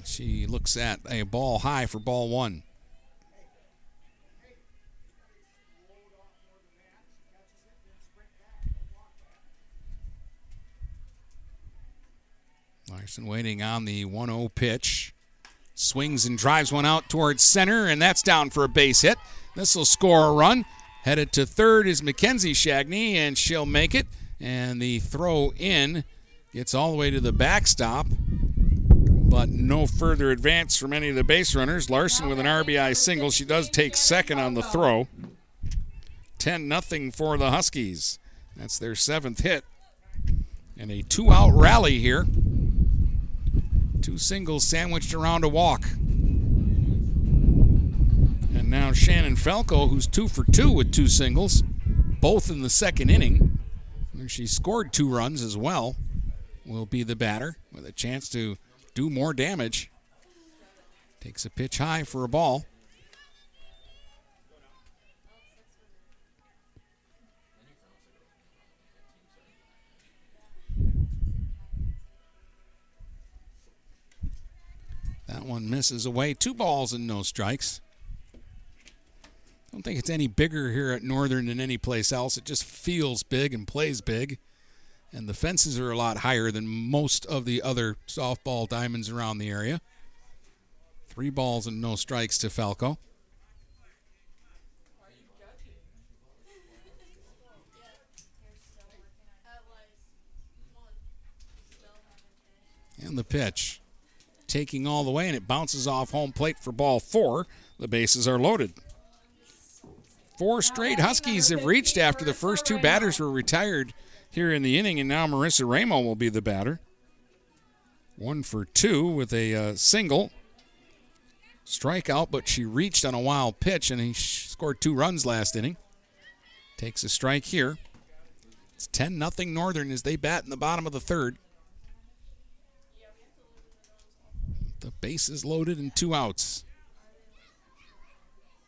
She looks at a ball high for ball one. Larson waiting on the 1 0 pitch. Swings and drives one out towards center, and that's down for a base hit. This will score a run. Headed to third is Mackenzie Shagney, and she'll make it. And the throw in gets all the way to the backstop, but no further advance from any of the base runners. Larson with an RBI single. She does take second on the throw. 10 0 for the Huskies. That's their seventh hit. And a two out rally here. Two singles sandwiched around a walk. And now Shannon Falco, who's two for two with two singles, both in the second inning, she scored two runs as well, will be the batter with a chance to do more damage. Takes a pitch high for a ball. That one misses away. Two balls and no strikes. Don't think it's any bigger here at Northern than any place else. It just feels big and plays big. And the fences are a lot higher than most of the other softball diamonds around the area. Three balls and no strikes to Falco. And the pitch. Taking all the way, and it bounces off home plate for ball four. The bases are loaded. Four straight Huskies have reached after the first two batters were retired here in the inning, and now Marissa Ramo will be the batter. One for two with a uh, single. Strikeout, but she reached on a wild pitch, and he scored two runs last inning. Takes a strike here. It's 10 0 Northern as they bat in the bottom of the third. The base is loaded and two outs.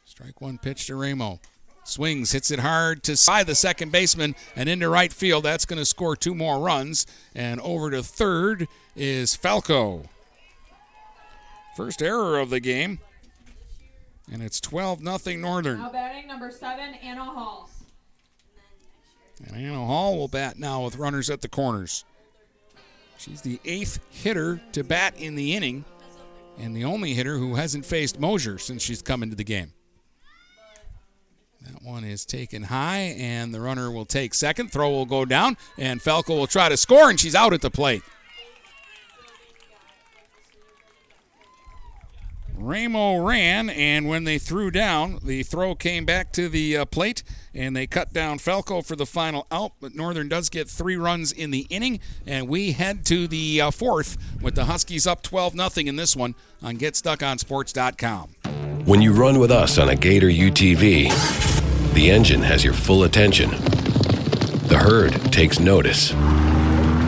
Strike one pitch to Ramo. Swings, hits it hard to by the second baseman and into right field. That's going to score two more runs. And over to third is Falco. First error of the game. And it's 12 0 Northern. Now batting number seven, Anna Hall. And Anna Hall will bat now with runners at the corners. She's the eighth hitter to bat in the inning and the only hitter who hasn't faced Mosier since she's come into the game. That one is taken high, and the runner will take second. Throw will go down, and Falco will try to score, and she's out at the plate. Ramo ran, and when they threw down, the throw came back to the uh, plate, and they cut down Falco for the final out. But Northern does get three runs in the inning, and we head to the uh, fourth with the Huskies up 12 0 in this one on GetStuckOnSports.com. When you run with us on a Gator UTV, the engine has your full attention, the herd takes notice,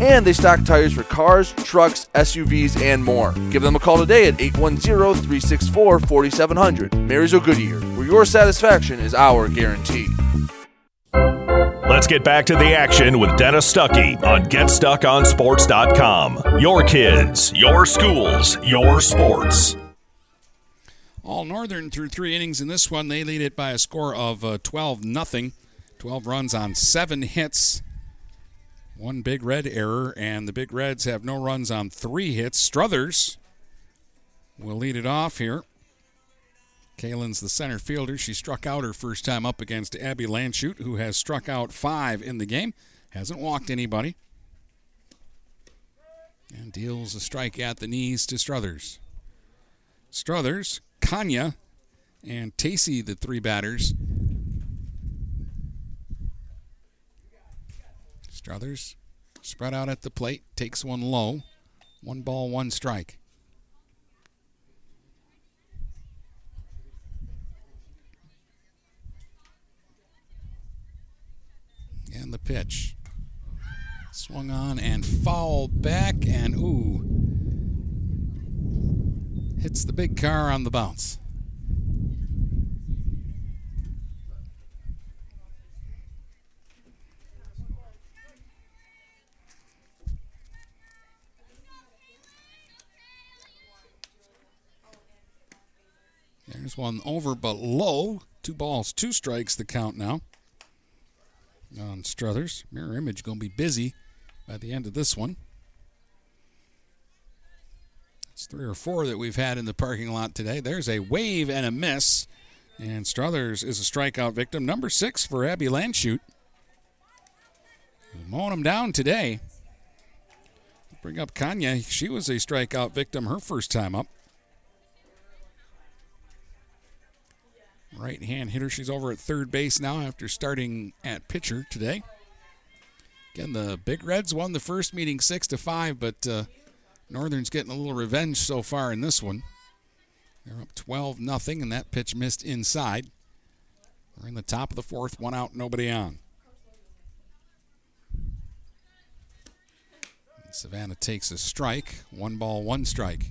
and they stock tires for cars, trucks, SUVs, and more. Give them a call today at 810 364 4700. Marysville Goodyear, where your satisfaction is our guarantee. Let's get back to the action with Dennis Stuckey on GetStuckOnSports.com. Your kids, your schools, your sports. All Northern through three innings in this one. They lead it by a score of uh, 12 nothing. 12 runs on seven hits. One big red error, and the big reds have no runs on three hits. Struthers will lead it off here. Caitlin's the center fielder. She struck out her first time up against Abby Landshut, who has struck out five in the game. Hasn't walked anybody. And deals a strike at the knees to Struthers. Struthers, Kanya, and Tacey, the three batters. Struthers spread out at the plate, takes one low. One ball, one strike. And the pitch. Swung on and foul back, and ooh. Hits the big car on the bounce. There's one over but low. Two balls, two strikes, the count now on Struthers. Mirror image going to be busy by the end of this one. It's three or four that we've had in the parking lot today. There's a wave and a miss. And Struthers is a strikeout victim. Number six for Abby Landshut. Mowing him down today. Bring up Kanya. She was a strikeout victim her first time up. Right hand hitter. She's over at third base now after starting at pitcher today. Again, the Big Reds won the first meeting six to five, but uh, Northern's getting a little revenge so far in this one. They're up 12 nothing, and that pitch missed inside. We're in the top of the fourth, one out, nobody on. Savannah takes a strike. One ball, one strike.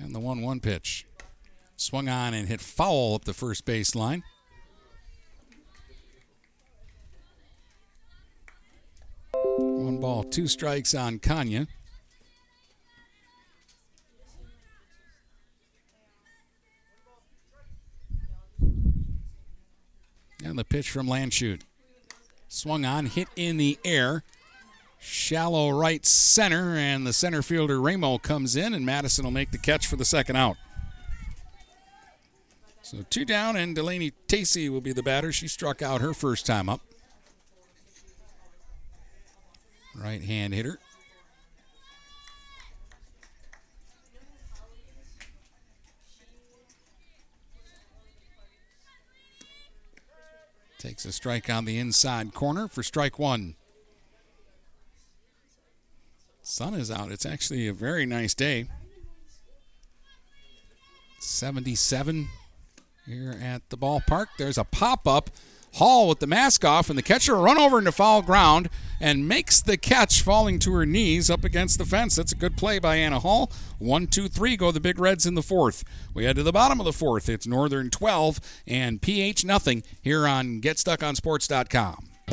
And the 1 1 pitch. Swung on and hit foul up the first base line. One ball, two strikes on Kanya. And the pitch from Landshut. Swung on, hit in the air. Shallow right center, and the center fielder Ramo comes in, and Madison will make the catch for the second out. So two down, and Delaney Tacey will be the batter. She struck out her first time up. Right hand hitter. Takes a strike on the inside corner for strike one. Sun is out. It's actually a very nice day. 77 here at the ballpark. There's a pop up. Hall with the mask off, and the catcher run over into foul ground and makes the catch, falling to her knees up against the fence. That's a good play by Anna Hall. One, two, three go the Big Reds in the fourth. We head to the bottom of the fourth. It's Northern 12 and PH nothing here on GetStuckOnSports.com.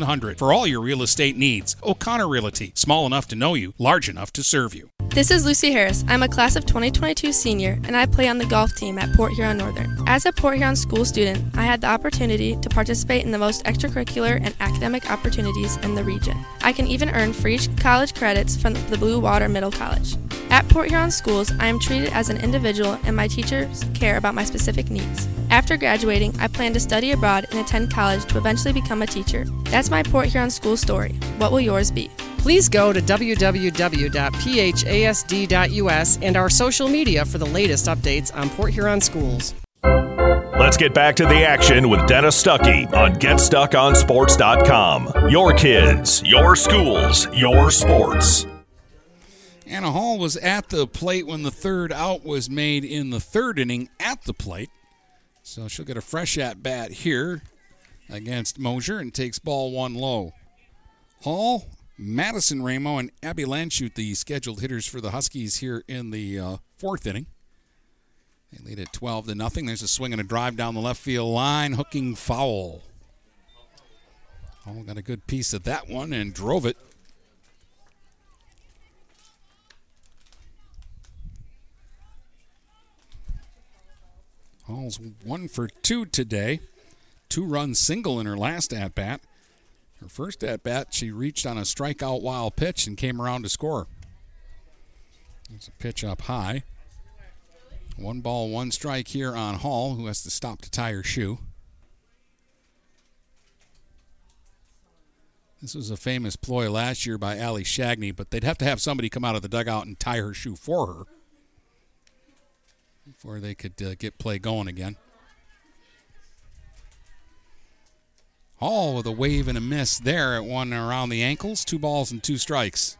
8700 for all your real estate needs. O'Connor Realty, small enough to know you, large enough to serve you. This is Lucy Harris. I'm a class of 2022 senior and I play on the golf team at Port Huron Northern. As a Port Huron school student, I had the opportunity to participate in the most extracurricular and academic opportunities in the region. I can even earn free college credits from the Blue Water Middle College. At Port Huron schools, I am treated as an individual and my teachers care about my specific needs. After graduating, I plan to study abroad and attend college to eventually become a teacher. That's my Port Huron school story. What will yours be? Please go to www.phasd.us and our social media for the latest updates on Port Huron schools. Let's get back to the action with Dennis Stuckey on GetStuckOnSports.com. Your kids, your schools, your sports. Anna Hall was at the plate when the third out was made in the third inning at the plate. So she'll get a fresh at bat here against Mosier and takes ball one low. Hall, Madison Ramo, and Abby Landshut, the scheduled hitters for the Huskies here in the uh, fourth inning. They lead at 12 to nothing. There's a swing and a drive down the left field line, hooking foul. Hall got a good piece of that one and drove it. Hall's one for two today. Two run single in her last at bat. Her first at bat, she reached on a strikeout wild pitch and came around to score. It's a pitch up high. One ball, one strike here on Hall, who has to stop to tie her shoe. This was a famous ploy last year by Allie Shagney, but they'd have to have somebody come out of the dugout and tie her shoe for her before they could uh, get play going again. Hall with a wave and a miss there at one around the ankles. Two balls and two strikes.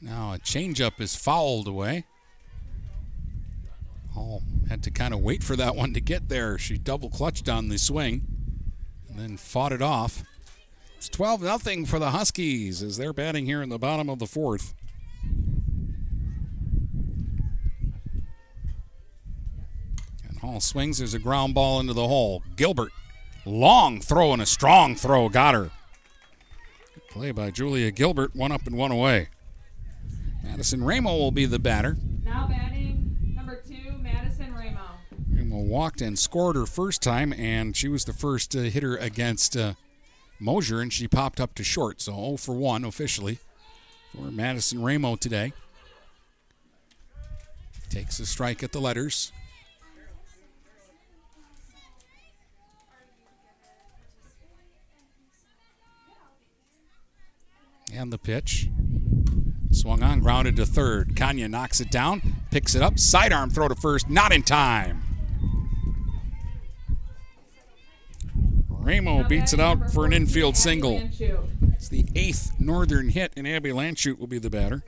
Now a changeup is fouled away. Hall had to kind of wait for that one to get there. She double clutched on the swing then fought it off. It's 12 0 for the Huskies as they're batting here in the bottom of the fourth. Hall swings. There's a ground ball into the hole. Gilbert, long throw and a strong throw. Got her. Play by Julia Gilbert. One up and one away. Madison Ramo will be the batter. Now batting number two, Madison Ramo. Ramo walked and scored her first time, and she was the first uh, hitter against uh, Mosier, and she popped up to short. So 0 for 1 officially for Madison Ramo today. Takes a strike at the letters. And the pitch. Swung on, grounded to third. Kanya knocks it down, picks it up, sidearm throw to first, not in time. Ramo beats it out for an infield single. It's the eighth Northern hit, and Abby Landshut will be the batter.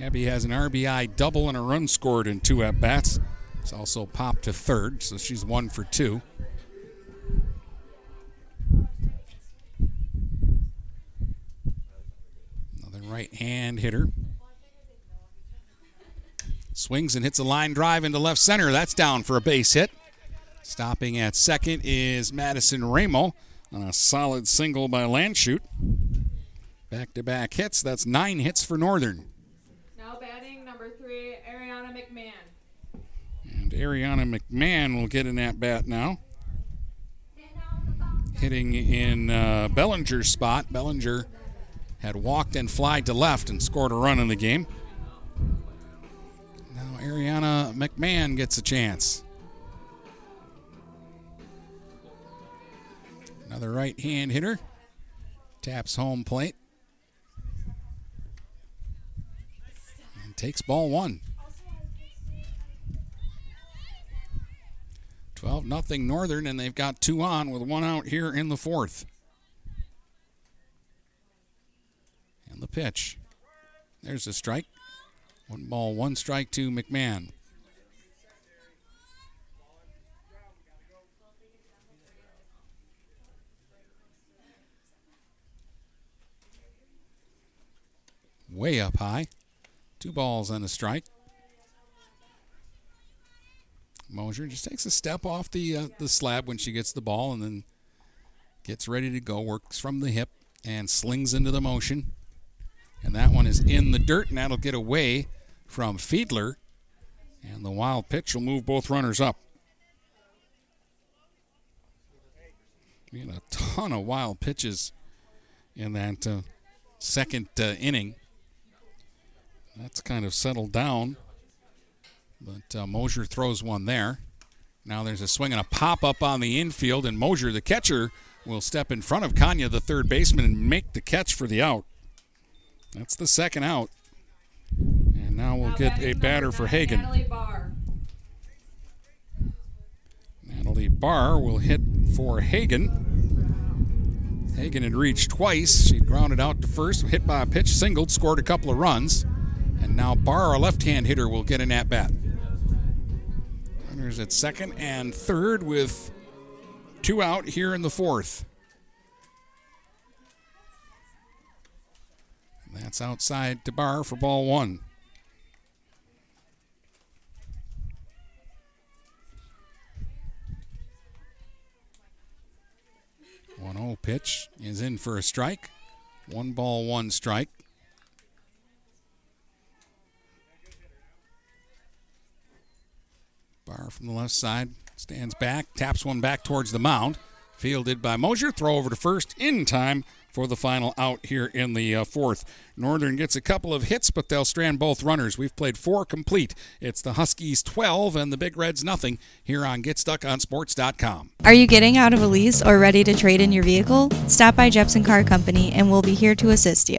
Abby has an RBI double and a run scored in two at bats. It's also popped to third, so she's one for two. Another right hand hitter. Swings and hits a line drive into left center. That's down for a base hit. Stopping at second is Madison Ramo on a solid single by Landshut. Back to back hits. That's nine hits for Northern. Now batting number three, Ariana McMahon. And Ariana McMahon will get an at bat now. Hitting in uh, Bellinger's spot. Bellinger had walked and flied to left and scored a run in the game. Now Ariana McMahon gets a chance. Another right hand hitter. Taps home plate. And takes ball one. 12 nothing Northern, and they've got two on with one out here in the fourth. And the pitch. There's a strike. One ball, one strike to McMahon. Way up high. Two balls and a strike. Mosier just takes a step off the uh, the slab when she gets the ball and then gets ready to go. Works from the hip and slings into the motion. And that one is in the dirt, and that'll get away from Fiedler. And the wild pitch will move both runners up. We had a ton of wild pitches in that uh, second uh, inning. That's kind of settled down. But uh, Mosier throws one there. Now there's a swing and a pop up on the infield, and Mosier, the catcher, will step in front of Kanya, the third baseman, and make the catch for the out. That's the second out. And now we'll get a batter for Hagen. Natalie Barr. Natalie Barr will hit for Hagen. Hagen had reached twice. She grounded out to first, hit by a pitch, singled, scored a couple of runs. And now Barr, a left hand hitter, will get an at bat. Runners at second and third with two out here in the fourth. That's outside to Barr for ball one. One zero pitch is in for a strike. One ball, one strike. Barr from the left side stands back, taps one back towards the mound. Fielded by Mosier. Throw over to first in time for the final out here in the uh, fourth. Northern gets a couple of hits, but they'll strand both runners. We've played four complete. It's the Huskies 12 and the Big Reds nothing here on GetStuckOnSports.com. Are you getting out of a lease or ready to trade in your vehicle? Stop by Jepson Car Company and we'll be here to assist you.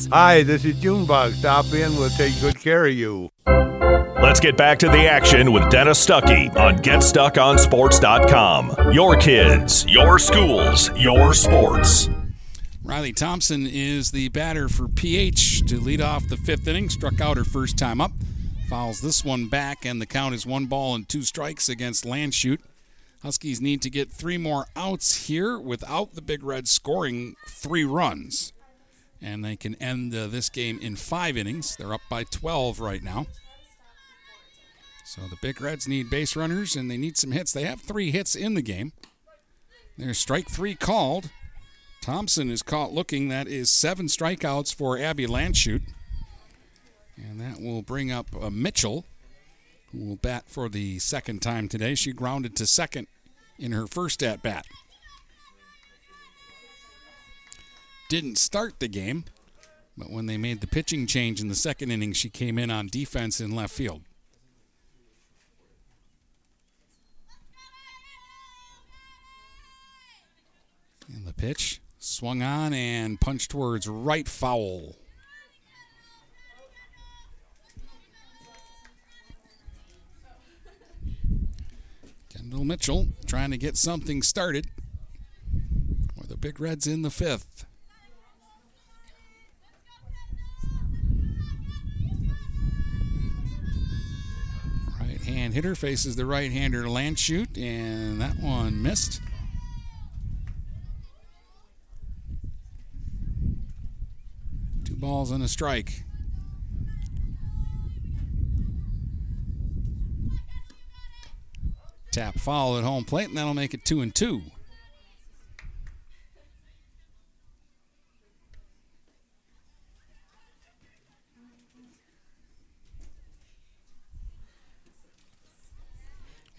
Hi, this is Junebug. Stop in. We'll take good care of you. Let's get back to the action with Dennis Stuckey on GetStuckOnSports.com. Your kids, your schools, your sports. Riley Thompson is the batter for PH to lead off the fifth inning. Struck out her first time up. Fouls this one back, and the count is one ball and two strikes against Landshut. Huskies need to get three more outs here without the Big Red scoring three runs and they can end uh, this game in five innings. They're up by 12 right now. So the Big Reds need base runners and they need some hits. They have three hits in the game. There's strike three called. Thompson is caught looking. That is seven strikeouts for Abby Landshut. And that will bring up uh, Mitchell, who will bat for the second time today. She grounded to second in her first at bat. Didn't start the game, but when they made the pitching change in the second inning, she came in on defense in left field. And the pitch swung on and punched towards right foul. Kendall Mitchell trying to get something started. For the Big Reds in the fifth. Hand hitter faces the right hander Landshut, and that one missed. Two balls and a strike. Tap foul at home plate, and that'll make it two and two.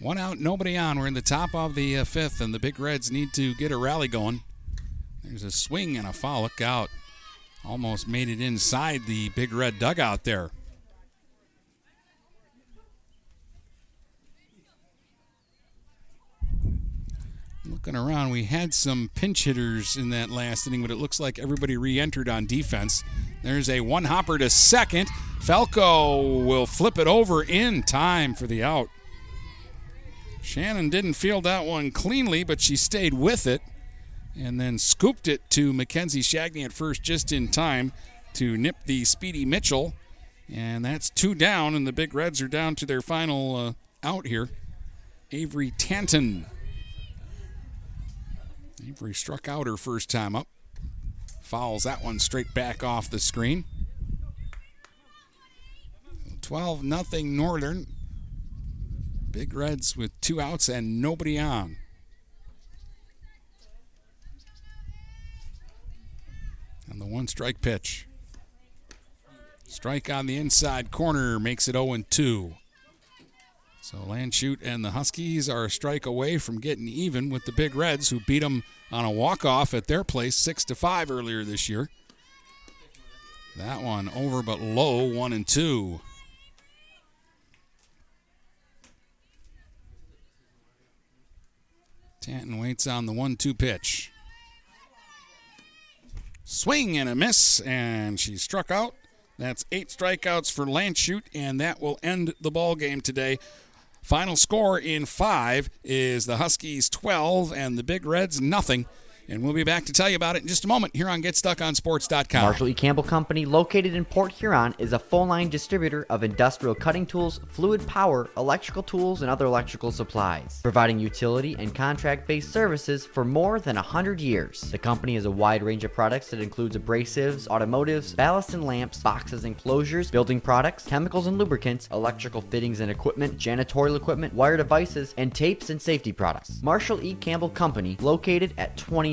One out, nobody on. We're in the top of the uh, fifth, and the Big Reds need to get a rally going. There's a swing and a foul. Look out. Almost made it inside the Big Red dugout there. Looking around, we had some pinch hitters in that last inning, but it looks like everybody re entered on defense. There's a one hopper to second. Falco will flip it over in time for the out. Shannon didn't field that one cleanly, but she stayed with it and then scooped it to Mackenzie Shagney at first just in time to nip the speedy Mitchell. And that's two down, and the Big Reds are down to their final uh, out here. Avery Tanton. Avery struck out her first time up. Fouls that one straight back off the screen. 12 nothing Northern. Big Reds with two outs and nobody on. And the one strike pitch. Strike on the inside corner makes it 0 2. So Landshut and the Huskies are a strike away from getting even with the Big Reds, who beat them on a walk-off at their place, six to five earlier this year. That one over but low, one and two. Tanton waits on the one two pitch. Swing and a miss, and she struck out. That's eight strikeouts for Landshut, and that will end the ball game today. Final score in five is the Huskies 12 and the Big Reds nothing. And we'll be back to tell you about it in just a moment here on GetStuckOnSports.com. Marshall E. Campbell Company, located in Port Huron, is a full line distributor of industrial cutting tools, fluid power, electrical tools, and other electrical supplies, providing utility and contract based services for more than 100 years. The company has a wide range of products that includes abrasives, automotives, ballast and lamps, boxes and closures, building products, chemicals and lubricants, electrical fittings and equipment, janitorial equipment, wire devices, and tapes and safety products. Marshall E. Campbell Company, located at 20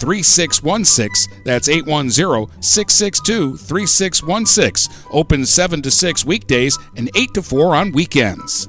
3616. That's 810 662 3616. Open 7 to 6 weekdays and 8 to 4 on weekends.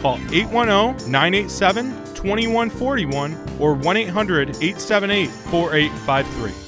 Call 810 987 2141 or 1 800 878 4853.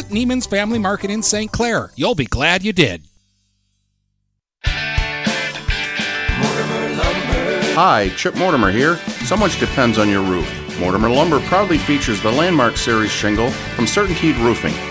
Neiman's Family Market in St. Clair. You'll be glad you did. Hi, Chip Mortimer here. So much depends on your roof. Mortimer Lumber proudly features the Landmark Series shingle from Certainteed Roofing.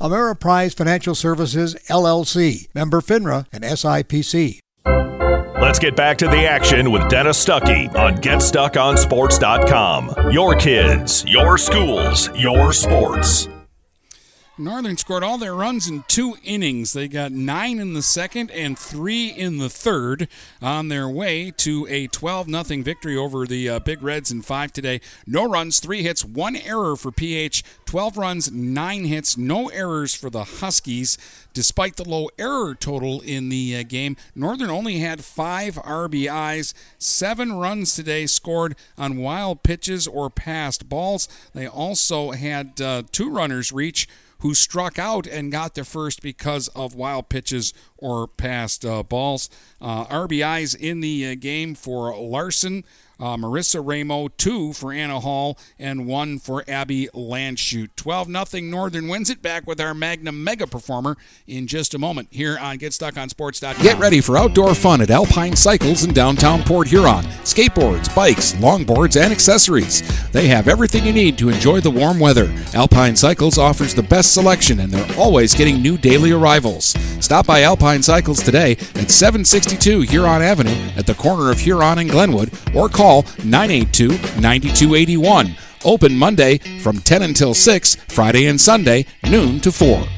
Ameriprise Financial Services, LLC, member FINRA and SIPC. Let's get back to the action with Dennis Stuckey on GetStuckOnSports.com. Your kids, your schools, your sports. Northern scored all their runs in two innings. They got nine in the second and three in the third on their way to a 12 0 victory over the uh, Big Reds in five today. No runs, three hits, one error for PH, 12 runs, nine hits, no errors for the Huskies. Despite the low error total in the uh, game, Northern only had five RBIs, seven runs today scored on wild pitches or passed balls. They also had uh, two runners reach who struck out and got the first because of wild pitches or passed uh, balls. Uh, RBIs in the uh, game for Larson. Uh, Marissa Ramo, two for Anna Hall, and one for Abby Landshut. 12 0 Northern wins it back with our Magnum Mega Performer in just a moment here on GetStuckOnSports.com. Get ready for outdoor fun at Alpine Cycles in downtown Port Huron. Skateboards, bikes, longboards, and accessories. They have everything you need to enjoy the warm weather. Alpine Cycles offers the best selection, and they're always getting new daily arrivals. Stop by Alpine Cycles today at 762 Huron Avenue at the corner of Huron and Glenwood, or call 982 9281. Open Monday from 10 until 6, Friday and Sunday, noon to 4.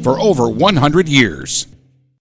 for over 100 years.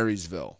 Marysville.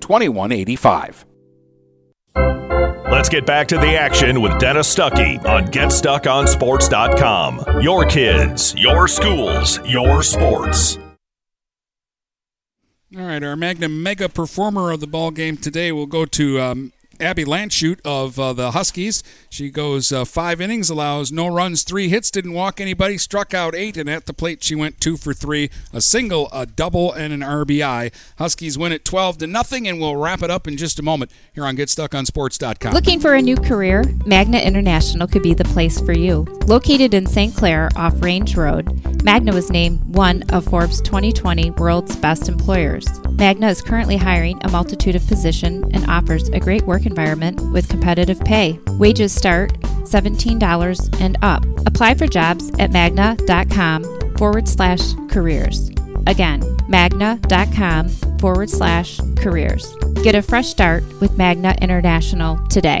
2185. Let's get back to the action with Dennis Stuckey on GetStuckOnSports.com. Your kids, your schools, your sports. All right, our Magnum Mega performer of the ball game today will go to um, Abby Landshut of uh, the Huskies. She goes uh, five innings, allows no runs, three hits, didn't walk anybody, struck out eight, and at the plate she went two for three, a single, a double, and an RBI. Huskies win it 12 to nothing, and we'll wrap it up in just a moment here on GetStuckOnSports.com. Looking for a new career? Magna International could be the place for you. Located in St. Clair off Range Road, Magna was named one of Forbes 2020 World's Best Employers. Magna is currently hiring a multitude of positions and offers a great work environment with competitive pay. Wages start $17 and up. Apply for jobs at magna.com forward slash careers. Again, magna.com forward slash careers. Get a fresh start with Magna International today.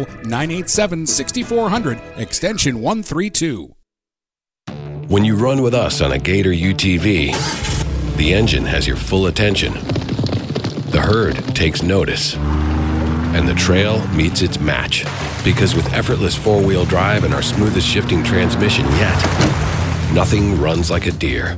987 6400, extension 132. When you run with us on a Gator UTV, the engine has your full attention. The herd takes notice. And the trail meets its match. Because with effortless four wheel drive and our smoothest shifting transmission yet, nothing runs like a Deere.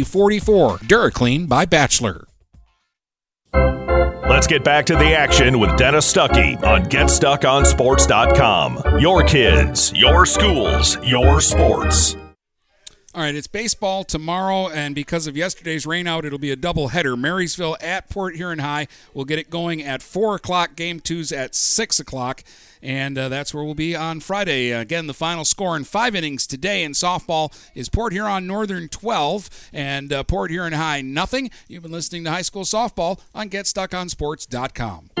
44. DuraClean by Bachelor. Let's get back to the action with Dennis Stuckey on GetStuckOnSports.com. Your kids, your schools, your sports. All right, it's baseball tomorrow, and because of yesterday's rainout, it'll be a doubleheader. Marysville at Port Huron High. We'll get it going at 4 o'clock. Game two's at 6 o'clock and uh, that's where we'll be on Friday. Again, the final score in five innings today in softball is Port Huron Northern 12 and uh, Port Huron High nothing. You've been listening to High School Softball on GetStuckOnSports.com.